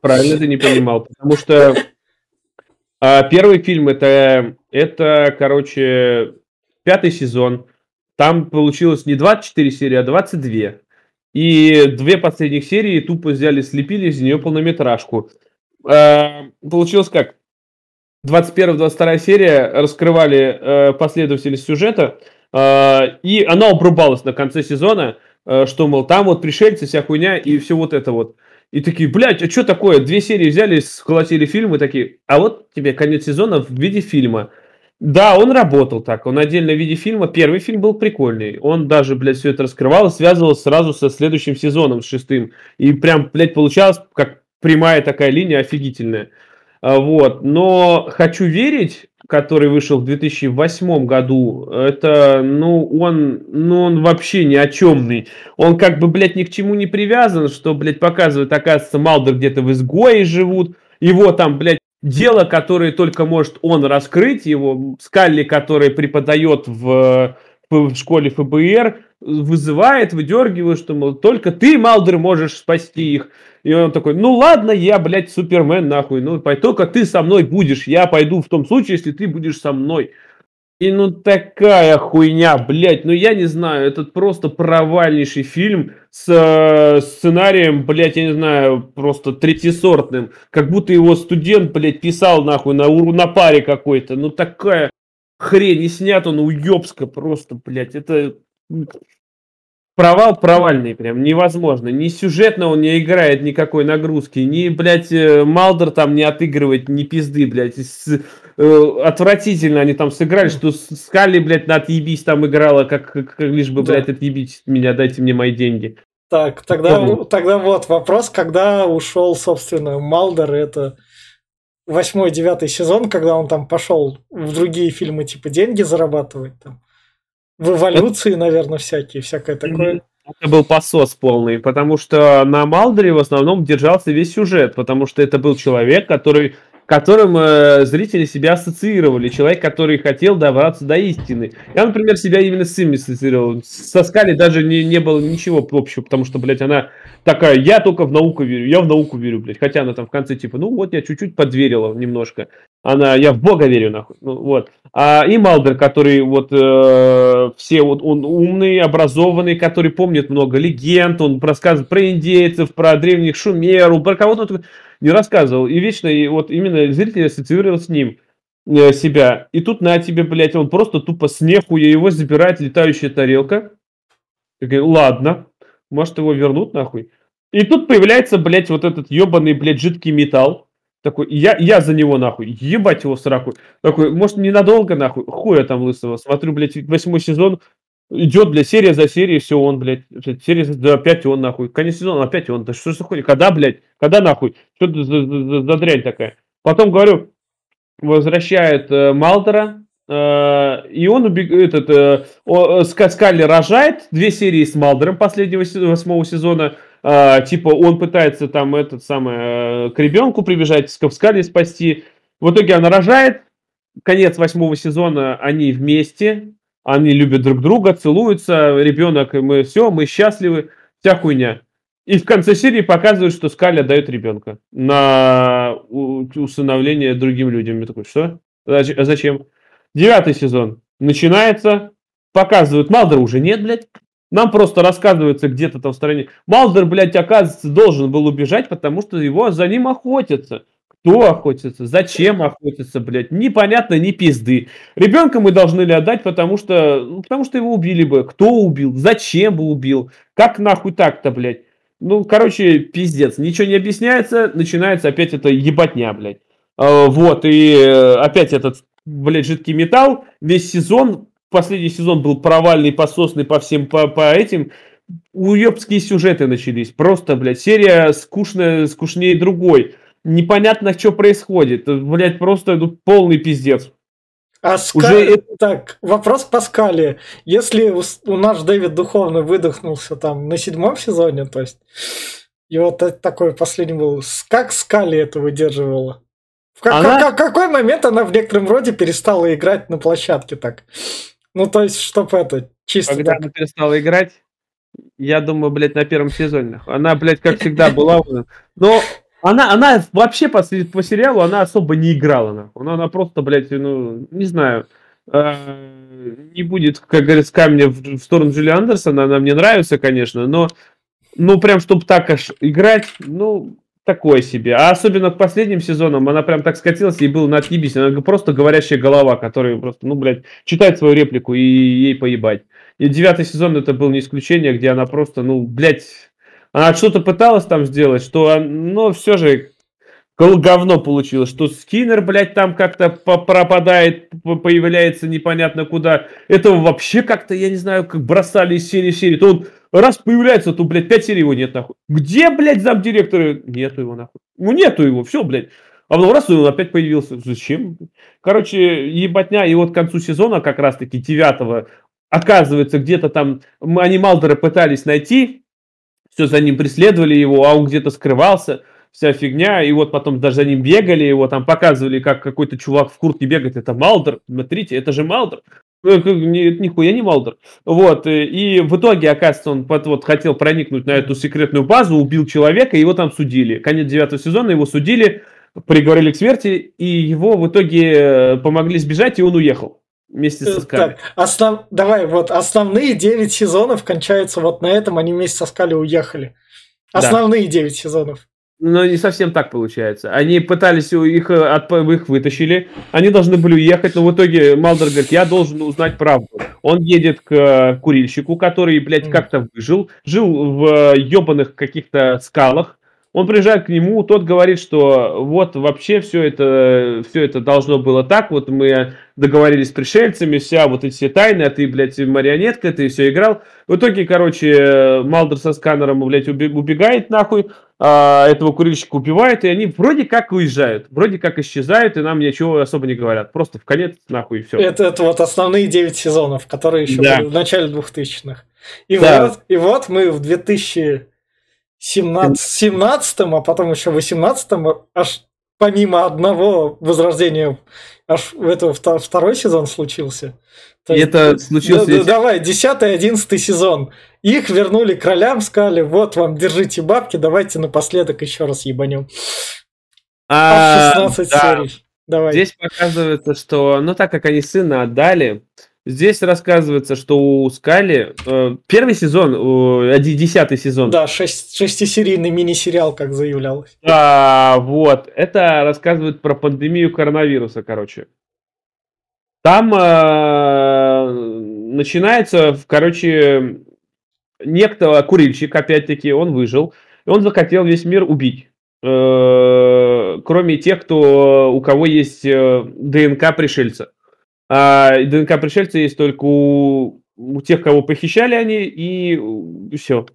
Правильно ты не понимал, потому что а, первый фильм это, это, короче, пятый сезон. Там получилось не 24 серии, а 22. И две последних серии тупо взяли, слепили из нее полнометражку. А, получилось как? 21-22 серия раскрывали э, последовательность сюжета, и она обрубалась на конце сезона, э, что, мол, там вот пришельцы, вся хуйня и все вот это вот. И такие, блядь, а что такое? Две серии взяли, сколотили и такие, а вот тебе конец сезона в виде фильма. Да, он работал так. Он отдельно в виде фильма. Первый фильм был прикольный. Он даже, блядь, все это раскрывал связывал сразу со следующим сезоном, с шестым. И прям, блядь, получалось как прямая такая линия офигительная. А, вот. Но «Хочу верить», который вышел в 2008 году, это, ну, он, ну, он вообще ни о чемный. Он как бы, блядь, ни к чему не привязан, что, блядь, показывает, оказывается, Малдер где-то в изгое живут, его там, блядь, дело, которое только может он раскрыть, его Скалли, который преподает в, в школе ФБР, вызывает, выдергивает, что, мол, только ты, Малдер, можешь спасти их. И он такой, ну ладно, я, блядь, Супермен, нахуй, ну, только ты со мной будешь, я пойду в том случае, если ты будешь со мной. И ну такая хуйня, блядь, ну я не знаю, это просто провальнейший фильм с э, сценарием, блядь, я не знаю, просто третьесортным. Как будто его студент, блядь, писал нахуй на, на паре какой-то. Ну такая хрень, и снят он уебско просто, блядь, это провал провальный прям, невозможно. Ни сюжетно он не играет никакой нагрузки, ни, блядь, э, Малдер там не отыгрывает ни пизды, блядь. С, э, отвратительно они там сыграли, что Скалли, блядь, на отъебись там играла, как, как, как лишь бы, блядь, отъебить меня, дайте мне мои деньги. Так, тогда, тогда вот вопрос, когда ушел, собственно, Малдер, это восьмой, девятый сезон, когда он там пошел в другие фильмы, типа, деньги зарабатывать там в эволюции, наверное, всякие, всякое такое. Это был посос полный, потому что на Малдере в основном держался весь сюжет, потому что это был человек, который которым э, зрители себя ассоциировали. Человек, который хотел добраться до истины. Я, например, себя именно с ними ассоциировал. Со Скали даже не, не было ничего общего, потому что, блядь, она такая, я только в науку верю, я в науку верю, блядь. Хотя она там в конце типа, ну вот я чуть-чуть подверила немножко. Она, я в Бога верю, нахуй. Ну, вот. А, и Малдер, который вот э, все, вот он умный, образованный, который помнит много легенд, он рассказывает про индейцев, про древних шумеру, про кого-то не рассказывал. И вечно и вот именно зритель ассоциировал с ним э, себя. И тут на тебе, блядь, он просто тупо с нехуя его забирает летающая тарелка. Я говорю, ладно, может его вернут нахуй. И тут появляется, блядь, вот этот ебаный, блядь, жидкий металл. Такой, я, я за него нахуй, ебать его сраку. Такой, может, ненадолго нахуй, хуя там лысого. Смотрю, блядь, восьмой сезон, идет, блядь, серия за серией, все он, блядь, серия за опять он, нахуй. Конец сезона, опять он. Да что за хуйня? Когда, блядь? Когда, нахуй? Что это за, за, за дрянь такая? Потом, говорю, возвращает э, Малдера, э, и он убегает, этот, э, э, Скалли рожает две серии с Малдером последнего восьмого сезона, типа он пытается там этот самый, э, к ребенку прибежать, Скалли спасти, в итоге она рожает, конец восьмого сезона они вместе, они любят друг друга, целуются, ребенок, мы все, мы счастливы, вся хуйня. И в конце серии показывают, что Скали отдает ребенка на усыновление другим людям. Я такой, что? Зачем? Девятый сезон начинается, показывают, Малдера уже нет, блядь. Нам просто рассказывается где-то там в стороне. Малдер, блядь, оказывается, должен был убежать, потому что его за ним охотятся. Кто охотится? Зачем охотится, блядь? Непонятно, ни пизды. Ребенка мы должны ли отдать, потому что, ну, потому что его убили бы. Кто убил? Зачем бы убил? Как нахуй так-то, блядь? Ну, короче, пиздец. Ничего не объясняется, начинается опять это ебатня, блядь. А, вот, и э, опять этот, блядь, жидкий металл. Весь сезон, последний сезон был провальный, пососный по всем, по, по этим. Уебские сюжеты начались. Просто, блядь, серия скучная, скучнее другой непонятно, что происходит. Блять, просто ну, полный пиздец. А Уже... Так, вопрос по скале. Если у, у наш Дэвид Духовный выдохнулся там на седьмом сезоне, то есть, и вот такой последний был, как скали это выдерживала? В как, она... как, какой момент она в некотором роде перестала играть на площадке так? Ну, то есть, чтобы это, чисто Когда так. она перестала играть, я думаю, блядь, на первом сезоне. Она, блядь, как всегда была. Но она, она вообще по, по сериалу, она особо не играла, нахуй. Она, она просто, блядь, ну, не знаю, э, не будет, как говорится, камня в, в сторону Джули Андерсона, она мне нравится, конечно, но, ну, прям, чтобы так аж играть, ну, такое себе. А особенно к последним сезонам она прям так скатилась и был на отъебись. Она просто говорящая голова, которая просто, ну, блядь, читает свою реплику и ей поебать. И девятый сезон это был не исключение, где она просто, ну, блядь, она что-то пыталась там сделать, что, но все же говно получилось, что Скиннер, блядь, там как-то пропадает, появляется непонятно куда. Этого вообще как-то, я не знаю, как бросали из серии в серии. То он раз появляется, то, блядь, пять серий его нет, нахуй. Где, блядь, замдиректора? Нету его, нахуй. Ну, нету его, все, блядь. А потом раз он опять появился. Зачем? Короче, ебатня. И вот к концу сезона, как раз-таки девятого, оказывается, где-то там они Малдера пытались найти, все за ним преследовали его, а он где-то скрывался вся фигня, и вот потом даже за ним бегали, его там показывали, как какой-то чувак в куртке бегает, это Малдер, смотрите, это же Малдер. Нет, нихуя не Малдер. Вот, э, и в итоге, оказывается, он вот, вот хотел проникнуть на эту секретную базу, убил человека, его там судили. Конец девятого сезона, его судили, приговорили к смерти, и его в итоге э, помогли сбежать, и он уехал вместе со э, Скали. Так, основ... давай, вот основные 9 сезонов кончаются вот на этом, они вместе со Скали уехали. Основные да. 9 сезонов. Но не совсем так получается. Они пытались их, э, от, их вытащили, они должны были уехать, но в итоге Малдер говорит, я должен узнать правду. Он едет к э, курильщику, который, блядь, как-то выжил, жил в ебаных каких-то скалах, он приезжает к нему, тот говорит, что вот вообще все это, все это должно было так, вот мы договорились с пришельцами, вся вот эти все тайны, а ты, блядь, марионетка, ты все играл. В итоге, короче, Малдер со сканером, блядь, убегает нахуй, а этого курильщика убивает, и они вроде как уезжают, вроде как исчезают, и нам ничего особо не говорят. Просто в конец нахуй и все. Это, это вот основные 9 сезонов, которые еще да. были в начале 2000-х. И, да. вот, и вот мы в 2000 17, а потом еще в 18 аж помимо одного возрождения, аж в это второй сезон случился. То есть, это случилось... Да, да, давай, 10-11 сезон. Их вернули кролям, сказали, вот вам, держите бабки, давайте напоследок еще раз ебанем. А, 16 да. серий. Давай. Здесь показывается, что, ну так как они сына отдали, Здесь рассказывается, что у Скали э, первый сезон, э, десятый сезон. Да, шесть, шестисерийный мини-сериал, как заявлялось. Да, вот. Это рассказывает про пандемию коронавируса, короче. Там э, начинается, короче, некто курильщик, опять-таки, он выжил, и он захотел весь мир убить. Э, кроме тех, кто, у кого есть э, ДНК пришельца. А ДНК пришельца есть только у, у тех, кого похищали они, и, все.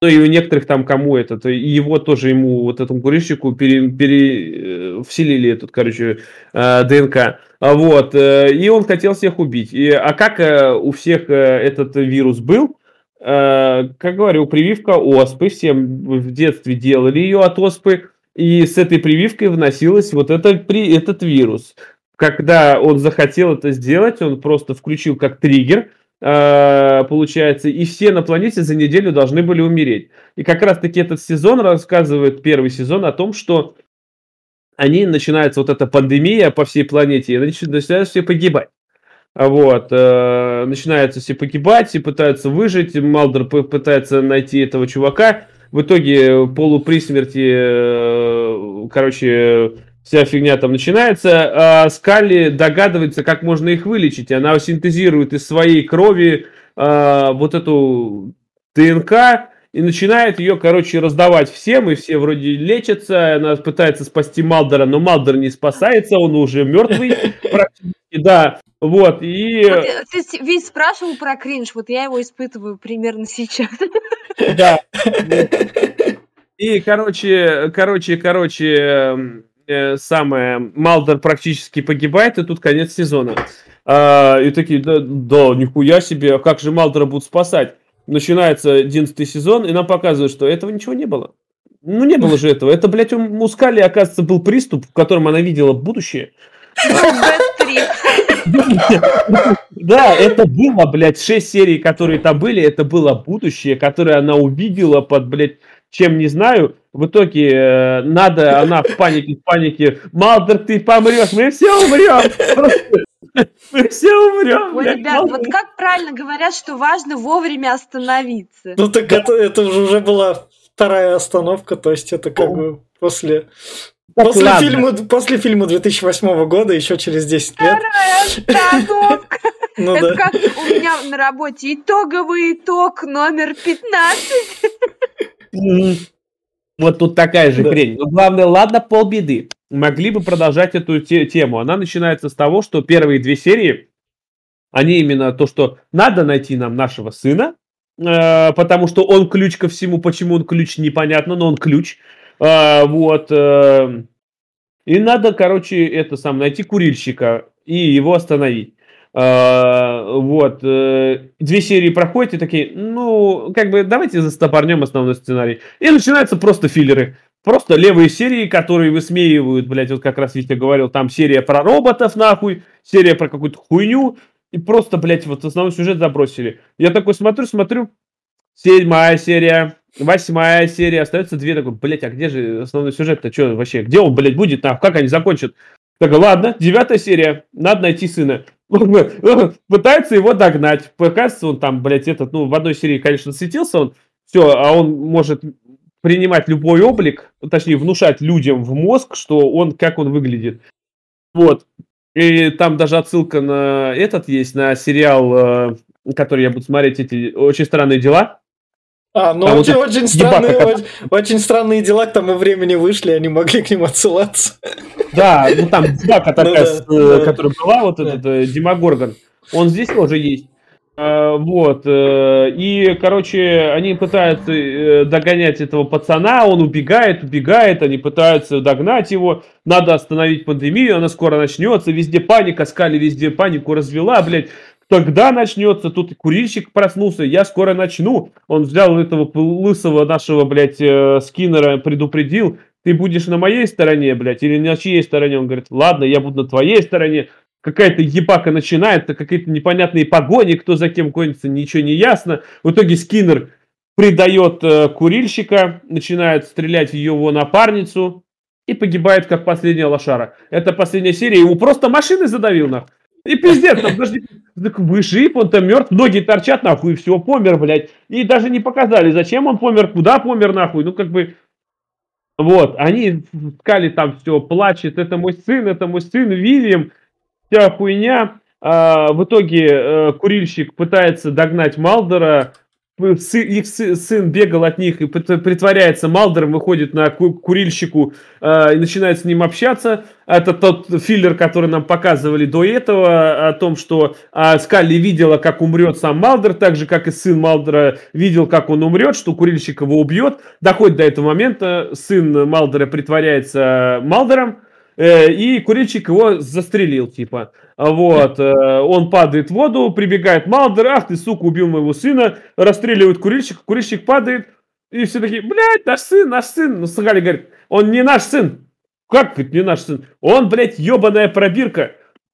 Ну и у некоторых там кому этот, его тоже ему, вот этому курильщику, пере, пере, э, вселили этот, короче, э, ДНК. А вот, э, и он хотел всех убить. И, а как у всех этот вирус был, как говорю, прививка оспы, всем в детстве делали ее от оспы, и с этой прививкой вносилась вот это, этот вирус когда он захотел это сделать, он просто включил как триггер, э, получается, и все на планете за неделю должны были умереть. И как раз-таки этот сезон рассказывает, первый сезон, о том, что они начинается вот эта пандемия по всей планете, и начинают все погибать. Вот, э, начинаются все погибать, все пытаются выжить, Малдер пытается найти этого чувака, в итоге полупри смерти, э, короче, вся фигня там начинается, а Скалли догадывается, как можно их вылечить. Она синтезирует из своей крови а, вот эту ДНК и начинает ее, короче, раздавать всем, и все вроде лечатся. Она пытается спасти Малдера, но Малдер не спасается, он уже мертвый практически, да. Вот, и... Вот, э, ты ведь спрашивал про кринж, вот я его испытываю примерно сейчас. Да. И, короче, короче, короче, э, самое, Малдер практически погибает, и тут конец сезона. А, и такие, да, да, нихуя себе, а как же Малдера будут спасать? Начинается одиннадцатый сезон, и нам показывают, что этого ничего не было. Ну, не было же этого. Это, блядь, у Мускали, оказывается, был приступ, в котором она видела будущее. Да, это было, блядь, шесть серий, которые там были, это было будущее, которое она увидела под, блядь, чем не знаю. В итоге э, надо, она в панике, в панике. Малдер, ты помрешь, мы все умрем. Мы все умрем. Ой, ребят, вот как правильно говорят, что важно вовремя остановиться. Ну так это, это уже была вторая остановка, то есть это как бы после после, ладно. фильма, после фильма 2008 года, еще через 10 лет. Вторая остановка. Ну, Это да. как у меня на работе итоговый итог номер 15. Вот тут такая же да. хрень. Но главное, ладно, полбеды. Могли бы продолжать эту те- тему. Она начинается с того, что первые две серии, они именно то, что надо найти нам нашего сына, э, потому что он ключ ко всему. Почему он ключ, непонятно, но он ключ. Э, вот. Э, и надо, короче, это сам найти курильщика и его остановить. Uh, вот. Uh, две серии проходят и такие, ну, как бы, давайте застопорнем основной сценарий. И начинаются просто филлеры. Просто левые серии, которые высмеивают, блядь, вот как раз Витя говорил, там серия про роботов, нахуй, серия про какую-то хуйню, и просто, блядь, вот основной сюжет забросили. Я такой смотрю, смотрю, седьмая серия, восьмая серия, остается две, такой, блядь, а где же основной сюжет-то, что вообще, где он, блядь, будет, нахуй, как они закончат? Так, ладно, девятая серия, надо найти сына. Пытается его догнать. Кажется, он там, блядь, этот, ну, в одной серии, конечно, светился он, все, а он может принимать любой облик, точнее, внушать людям в мозг, что он, как он выглядит. Вот. И там даже отсылка на этот есть, на сериал, э, который я буду смотреть, эти «Очень странные дела». А, ну очень, вот очень, странные, очень, очень странные дела к тому времени вышли, они могли к ним отсылаться. Да, ну там дебака такая, ну, да, которая была, вот да. этот э, Димагорган, он здесь тоже есть. А, вот. Э, и, короче, они пытаются э, догонять этого пацана, он убегает, убегает, они пытаются догнать его, надо остановить пандемию, она скоро начнется, везде паника, Скали везде панику развела, блядь, когда начнется, тут курильщик проснулся, я скоро начну. Он взял этого лысого нашего, блядь, э, скиннера, предупредил, ты будешь на моей стороне, блядь, или на чьей стороне? Он говорит, ладно, я буду на твоей стороне. Какая-то ебака начинается, какие-то непонятные погони, кто за кем гонится, ничего не ясно. В итоге скиннер предает э, курильщика, начинает стрелять в его напарницу и погибает, как последняя лошара. Это последняя серия, его просто машины задавил, нахуй. И пиздец, там даже выжив, он там мертв, ноги торчат, нахуй, и все, помер, блядь. И даже не показали, зачем он помер, куда помер, нахуй. Ну, как бы, вот, они искали там все, плачет, это мой сын, это мой сын, Вильям, вся хуйня. А, в итоге а, курильщик пытается догнать Малдера, их сын бегал от них и притворяется Малдером, выходит на курильщику э, и начинает с ним общаться. Это тот филлер, который нам показывали до этого, о том, что э, Скалли видела, как умрет сам Малдер, так же, как и сын Малдера видел, как он умрет, что курильщик его убьет. Доходит до этого момента, сын Малдера притворяется Малдером, э, и курильщик его застрелил, типа. Вот, э, он падает в воду, прибегает Малдер, ах ты, сука, убил моего сына, расстреливает курильщик, курильщик падает, и все такие, блядь, наш сын, наш сын. Ну, Сагали говорит, он не наш сын. Как, говорит, не наш сын? Он, блядь, ебаная пробирка.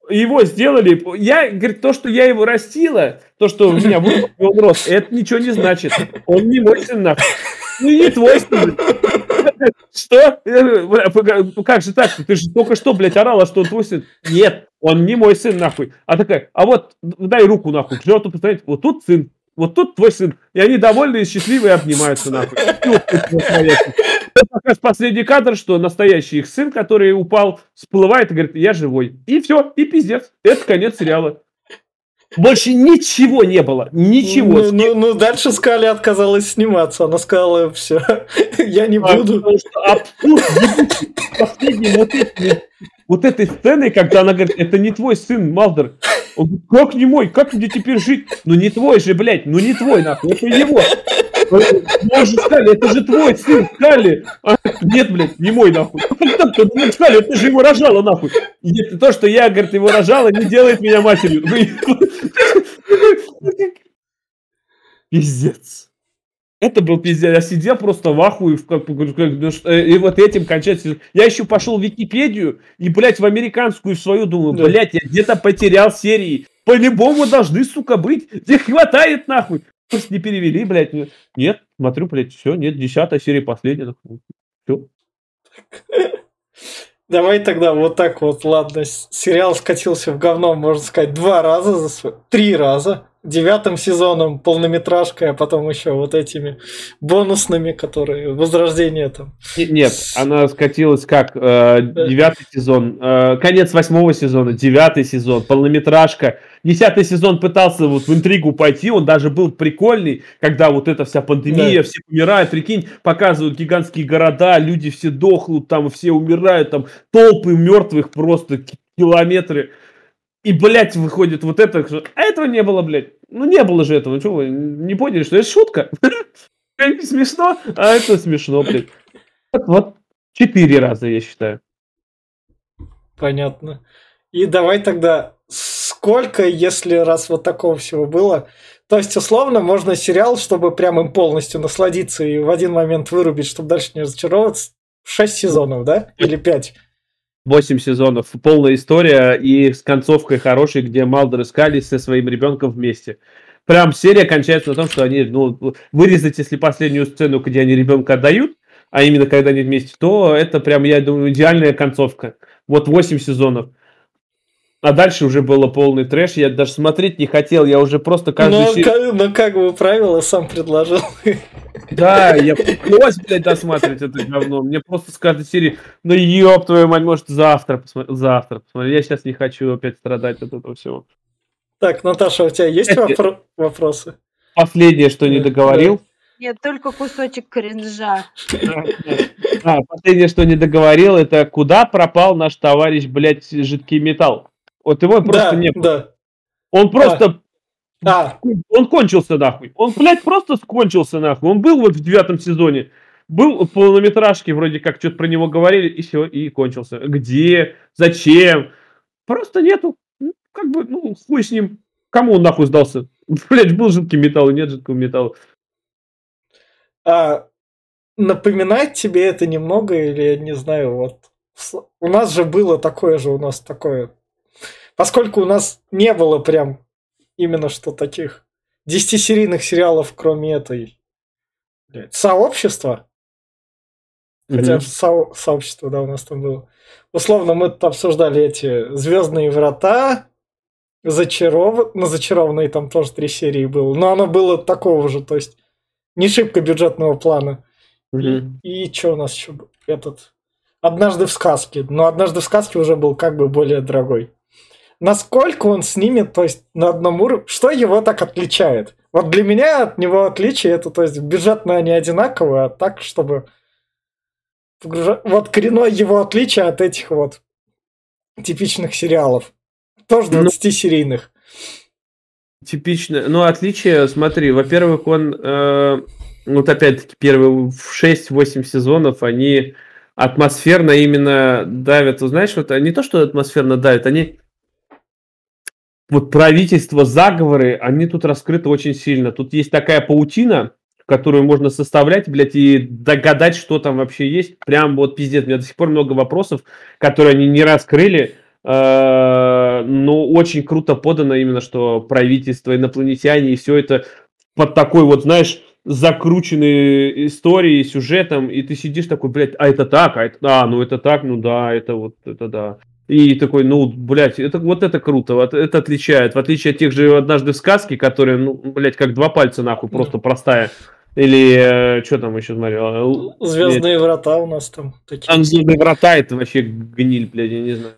Его сделали, я, говорит, то, что я его растила, то, что у меня вырос, он рос, это ничего не значит. Он не мой сын, нахуй. Ну, не твой сын. Что? Ну, как же так? Ты же только что, блядь, орала, что он твой сын. Нет, он не мой сын, нахуй. А такая, а вот дай руку, нахуй. К жертву посмотреть, вот тут сын, вот тут твой сын. И они довольны и счастливы и обнимаются, нахуй. Это последний кадр, что настоящий их сын, который упал, всплывает и говорит, я живой. И все, и пиздец. Это конец сериала. Больше ничего не было. Ничего. Ну, ну, ну дальше Скали отказалась сниматься. Она сказала, все, я не буду. Последний вот, вот этой сценой, когда она говорит, это не твой сын, Малдер. Он говорит, как не мой? Как мне теперь жить? Ну не твой же, блядь, ну не твой, нахуй, это его. Боже, Скали, это же твой сын, Скали. А, нет, блядь, не мой, нахуй. Нет, Скали, ты же его рожала, нахуй. Нет, то, что я, говорит, его рожала, не делает меня матерью. Пиздец. Это был пиздец. Я сидел просто в ахуе. В, как, ну, и вот этим кончается. Я еще пошел в Википедию и, блядь, в американскую свою думаю, блядь, я где-то потерял серии. По-любому должны, сука, быть. Не хватает, нахуй. Просто не перевели, блядь. Нет, смотрю, блядь, все, нет, десятая серия последняя. Все. Давай тогда вот так вот, ладно, сериал скатился в говно, можно сказать, два раза за свой... Три раза девятым сезоном полнометражкой, а потом еще вот этими бонусными, которые возрождение там. Нет, она скатилась как э, девятый сезон, э, конец восьмого сезона, девятый сезон, полнометражка. Десятый сезон пытался вот в интригу пойти, он даже был прикольный, когда вот эта вся пандемия, да. все умирают, прикинь, показывают гигантские города, люди все дохнут, там все умирают, там толпы мертвых просто километры. И, блядь, выходит вот это, а этого не было, блядь. Ну, не было же этого, что вы не поняли, что это шутка? Не смешно, а это смешно, блядь. Вот четыре раза, я считаю. Понятно. И давай тогда, сколько, если раз вот такого всего было, то есть, условно, можно сериал, чтобы прям им полностью насладиться и в один момент вырубить, чтобы дальше не разочароваться, шесть сезонов, да? Или пять? 8 сезонов, полная история и с концовкой хорошей, где Малдер и со своим ребенком вместе. Прям серия кончается на том, что они, ну, вырезать, если последнюю сцену, где они ребенка отдают, а именно когда они вместе, то это прям, я думаю, идеальная концовка. Вот 8 сезонов. А дальше уже было полный трэш, я даже смотреть не хотел, я уже просто каждый... Но, серию... но как бы правило сам предложил. Да, я пришлось, блядь, досматривать это говно. Мне просто с каждой серии, ну ёб твою мать, может завтра посмотреть, завтра посмотреть. Я сейчас не хочу опять страдать от этого всего. Так, Наташа, у тебя есть вопро- вопросы? Последнее, что не договорил. Нет, только кусочек кринжа. А, последнее, что не договорил, это куда пропал наш товарищ, блядь, жидкий металл? Вот его просто да, нет. Да. Он просто... Да. Он кончился нахуй. Он, блядь, просто скончился нахуй. Он был вот в девятом сезоне. Был в полнометражке, вроде как что-то про него говорили, и все, и кончился. Где? Зачем? Просто нету. Ну, как бы, ну, хуй с ним. Кому он нахуй сдался? Блядь, был жидкий металл, нет жидкого металла. А, напоминает тебе это немного, или я не знаю, вот у нас же было такое же, у нас такое поскольку у нас не было прям именно что таких десятисерийных сериалов, кроме этой сообщества, mm-hmm. хотя со- сообщество, да, у нас там было. Условно, мы тут обсуждали эти Звездные врата, Зачаров... Ну, зачарованные там тоже три серии было. Но оно было такого же, то есть не шибко бюджетного плана. Mm-hmm. И, и что у нас еще этот? Однажды в сказке. Но однажды в сказке уже был как бы более дорогой насколько он с ними, то есть на одном уровне, что его так отличает? Вот для меня от него отличие это, то есть бюджетно они одинаковые, а так, чтобы вот коренное его отличие от этих вот типичных сериалов. Тоже 20-серийных. Ну, типично. Ну, отличие, смотри, во-первых, он, э, вот опять-таки, первые 6-8 сезонов, они атмосферно именно давят, знаешь, вот не то, что атмосферно давят, они вот правительство, заговоры, они тут раскрыты очень сильно. Тут есть такая паутина, которую можно составлять, блядь, и догадать, что там вообще есть. Прям вот пиздец. У меня до сих пор много вопросов, которые они не раскрыли. Э, но очень круто подано именно, что правительство, инопланетяне и все это под такой вот, знаешь, закрученной историей, сюжетом, и ты сидишь такой, блядь, а это так, а это, а, ну это так, ну да, это вот, это да. И такой, ну, блядь, это, вот это круто, вот это отличает. В отличие от тех же «Однажды в сказке», которые, ну, блядь, как два пальца, нахуй, просто простая. Или, э, что там еще смотрел? Звездные врата у нас там такие. Там Звездные врата, это вообще гниль, блядь, я не знаю.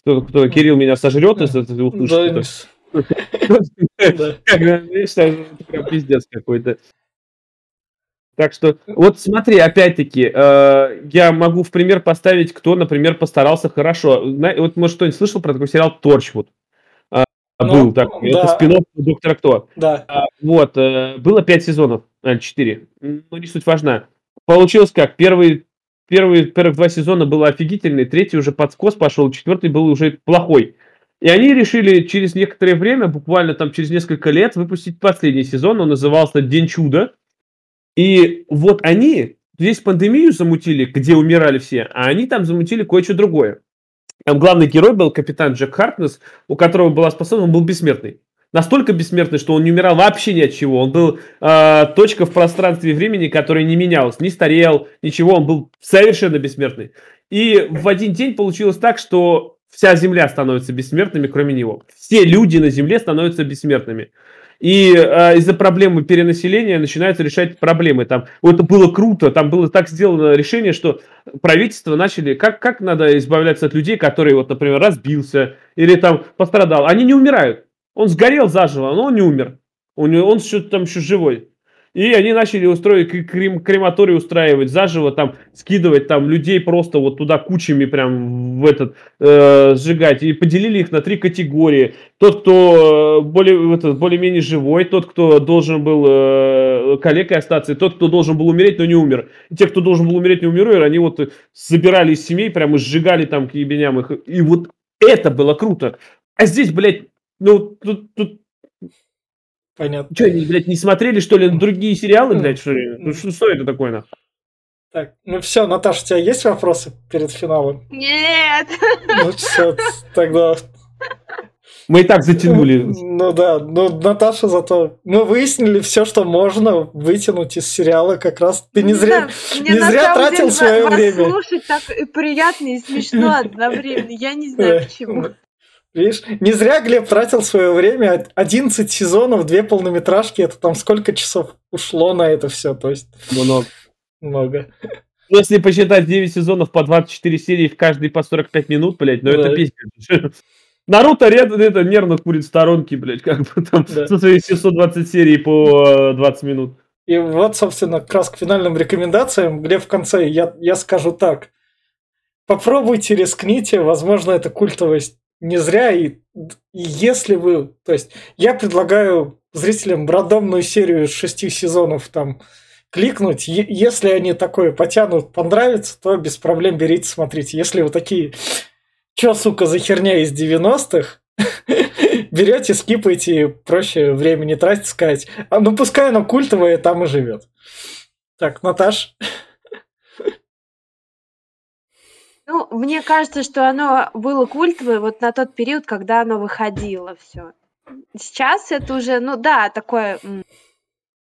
Кто, кто Кирилл меня сожрет, если ты услышишь. Да. Пиздец какой-то. Так что, вот смотри, опять-таки, э, я могу в пример поставить, кто, например, постарался хорошо. вот, может, кто-нибудь слышал про такой сериал «Торчвуд»? Э, ну, был такой, да. это спин «Доктора Кто». Да. Э, вот, э, было пять сезонов, а, четыре, ну, не суть важна. Получилось как, первый, первый, первых два сезона было офигительный, третий уже под скос пошел, четвертый был уже плохой. И они решили через некоторое время, буквально там через несколько лет, выпустить последний сезон, он назывался «День чуда», и вот они здесь пандемию замутили, где умирали все, а они там замутили кое-что другое. Там главный герой был капитан Джек Хартнес, у которого была способность, он был бессмертный. Настолько бессмертный, что он не умирал вообще ни от чего. Он был э, точка в пространстве и времени, которая не менялась, не старел, ничего. Он был совершенно бессмертный. И в один день получилось так, что вся Земля становится бессмертными, кроме него. Все люди на Земле становятся бессмертными. И э, из-за проблемы перенаселения начинаются решать проблемы. Там, вот это было круто, там было так сделано решение, что правительство начали, как, как надо избавляться от людей, которые, вот, например, разбился или там пострадал. Они не умирают. Он сгорел заживо, но он не умер. Он, он что-то там еще живой. И они начали устроить крем, крематорий устраивать заживо, там скидывать там людей просто вот туда кучами прям в этот э, сжигать. И поделили их на три категории. Тот, кто э, более, этот, более-менее живой, тот, кто должен был э, калекой остаться, и тот, кто должен был умереть, но не умер. И те, кто должен был умереть, не умерли, они вот забирали из семей, прям и сжигали там к ебеням их. И вот это было круто. А здесь, блядь, ну, тут, тут Понятно. Что, они, блядь, не смотрели, что ли, другие сериалы, блядь, что ли? Ну, что, что это такое, нахуй? Так, ну все, Наташа, у тебя есть вопросы перед финалом? Нет! Ну все, тогда... Мы и так затянули. Ну да, ну Наташа зато... Мы выяснили все, что можно вытянуть из сериала как раз. Ты не зря, Мне не зря тратил деле свое вас время. слушать так и приятно и смешно одновременно. Я не знаю почему. Видишь, не зря Глеб тратил свое время. 11 сезонов, две полнометражки. Это там сколько часов ушло на это все? То есть Много. много. Ну, Если посчитать 9 сезонов по 24 серии, в каждой по 45 минут, блядь, ну Да. это пиздец. Наруто это нервно курит в сторонке, блядь, как бы там Да. со своей 720 серий по э, 20 минут. И вот, собственно, как раз к финальным рекомендациям. Глеб в конце, я, я скажу так. Попробуйте, рискните. Возможно, это культовость не зря. И, и если вы... То есть, я предлагаю зрителям рандомную серию из шести сезонов там кликнуть. Если они такое потянут, понравится, то без проблем берите, смотрите. Если вы такие, чё, сука, за херня из 90-х, берете, скипаете, проще время не тратить, сказать. А ну пускай оно культовое, там и живет. Так, Наташ. Ну, мне кажется, что оно было культовое вот на тот период, когда оно выходило все. Сейчас это уже, ну да, такое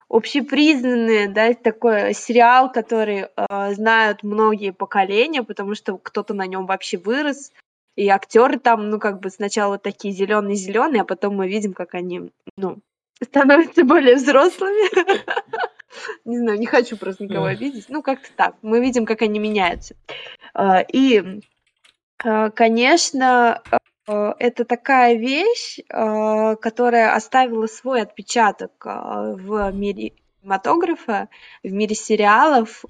общепризнанный, да, такой сериал, который э, знают многие поколения, потому что кто-то на нем вообще вырос, и актеры там, ну как бы сначала такие зеленые-зеленые, а потом мы видим, как они, ну, становятся более взрослыми. Не знаю, не хочу просто никого обидеть. Ну, как-то так. Мы видим, как они меняются. А, И, а, конечно, а, это такая вещь, которая оставила свой отпечаток в мире кинематографа, в мире сериалов,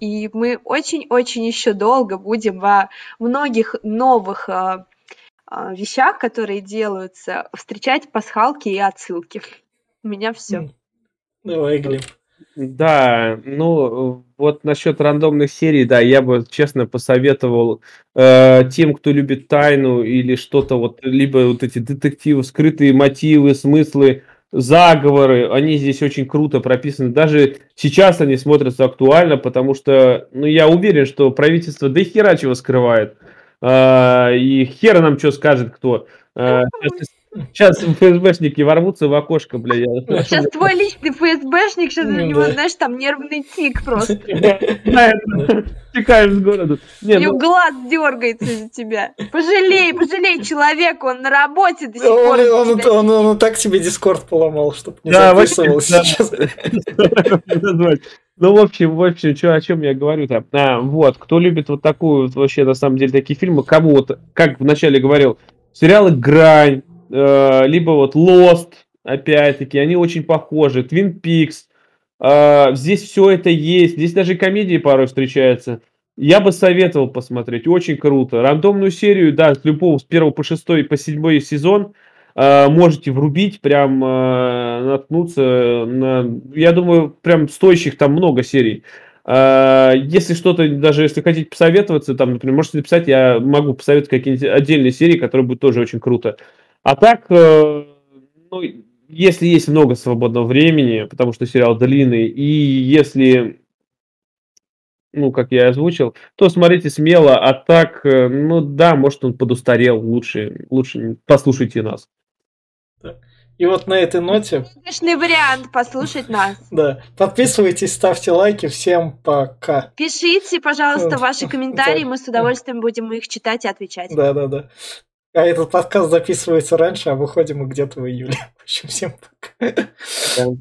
и мы очень-очень еще долго будем во многих новых вещах, которые делаются, встречать пасхалки и отсылки. У меня все. Давай, Глеб. Да, ну вот насчет рандомных серий, да, я бы честно посоветовал э, тем, кто любит тайну или что-то вот, либо вот эти детективы, скрытые мотивы, смыслы, заговоры, они здесь очень круто прописаны. Даже сейчас они смотрятся актуально, потому что, ну, я уверен, что правительство до хера чего скрывает. А, и хера нам что скажет кто. А, сейчас, сейчас ФСБшники ворвутся в окошко, бля. я Сейчас твой личный ФСБшник, сейчас Ну него, да. знаешь, там нервный тик просто. Текаешь с города. У него ну, глаз дергается из-за тебя. Пожалей, пожалей человека, он на работе до сих пор. Он, из-за он- тебя он- он так тебе Дискорд поломал, чтобы не Да, записывал вообще, да. сейчас. Ну, в общем, в общем, чё, о чем я говорю-то? А, вот, кто любит вот такую, вот вообще, на самом деле, такие фильмы, кому вот, как вначале говорил, сериалы «Грань», э, либо вот «Lost», опять-таки, они очень похожи, «Twin Peaks», э, здесь все это есть, здесь даже комедии порой встречаются. Я бы советовал посмотреть, очень круто. Рандомную серию, да, с любого, с первого по шестой, по седьмой сезон, э, можете врубить, прям э, наткнуться на, я думаю, прям стоящих там много серий. Э, Если что-то, даже если хотите посоветоваться, там, например, можете написать, я могу посоветовать какие-нибудь отдельные серии, которые будут тоже очень круто. А так, э, ну, если есть много свободного времени, потому что сериал длинный, и если, ну, как я и озвучил, то смотрите смело, а так, э, ну да, может он подустарел, лучше, лучше послушайте нас. И вот на этой ноте... Выигрышный вариант послушать нас. Да. Подписывайтесь, ставьте лайки. Всем пока. Пишите, пожалуйста, ваши комментарии. Мы с удовольствием будем их читать и отвечать. Да, да, да. А этот подкаст записывается раньше, а выходим мы где-то в июле. В общем, всем пока.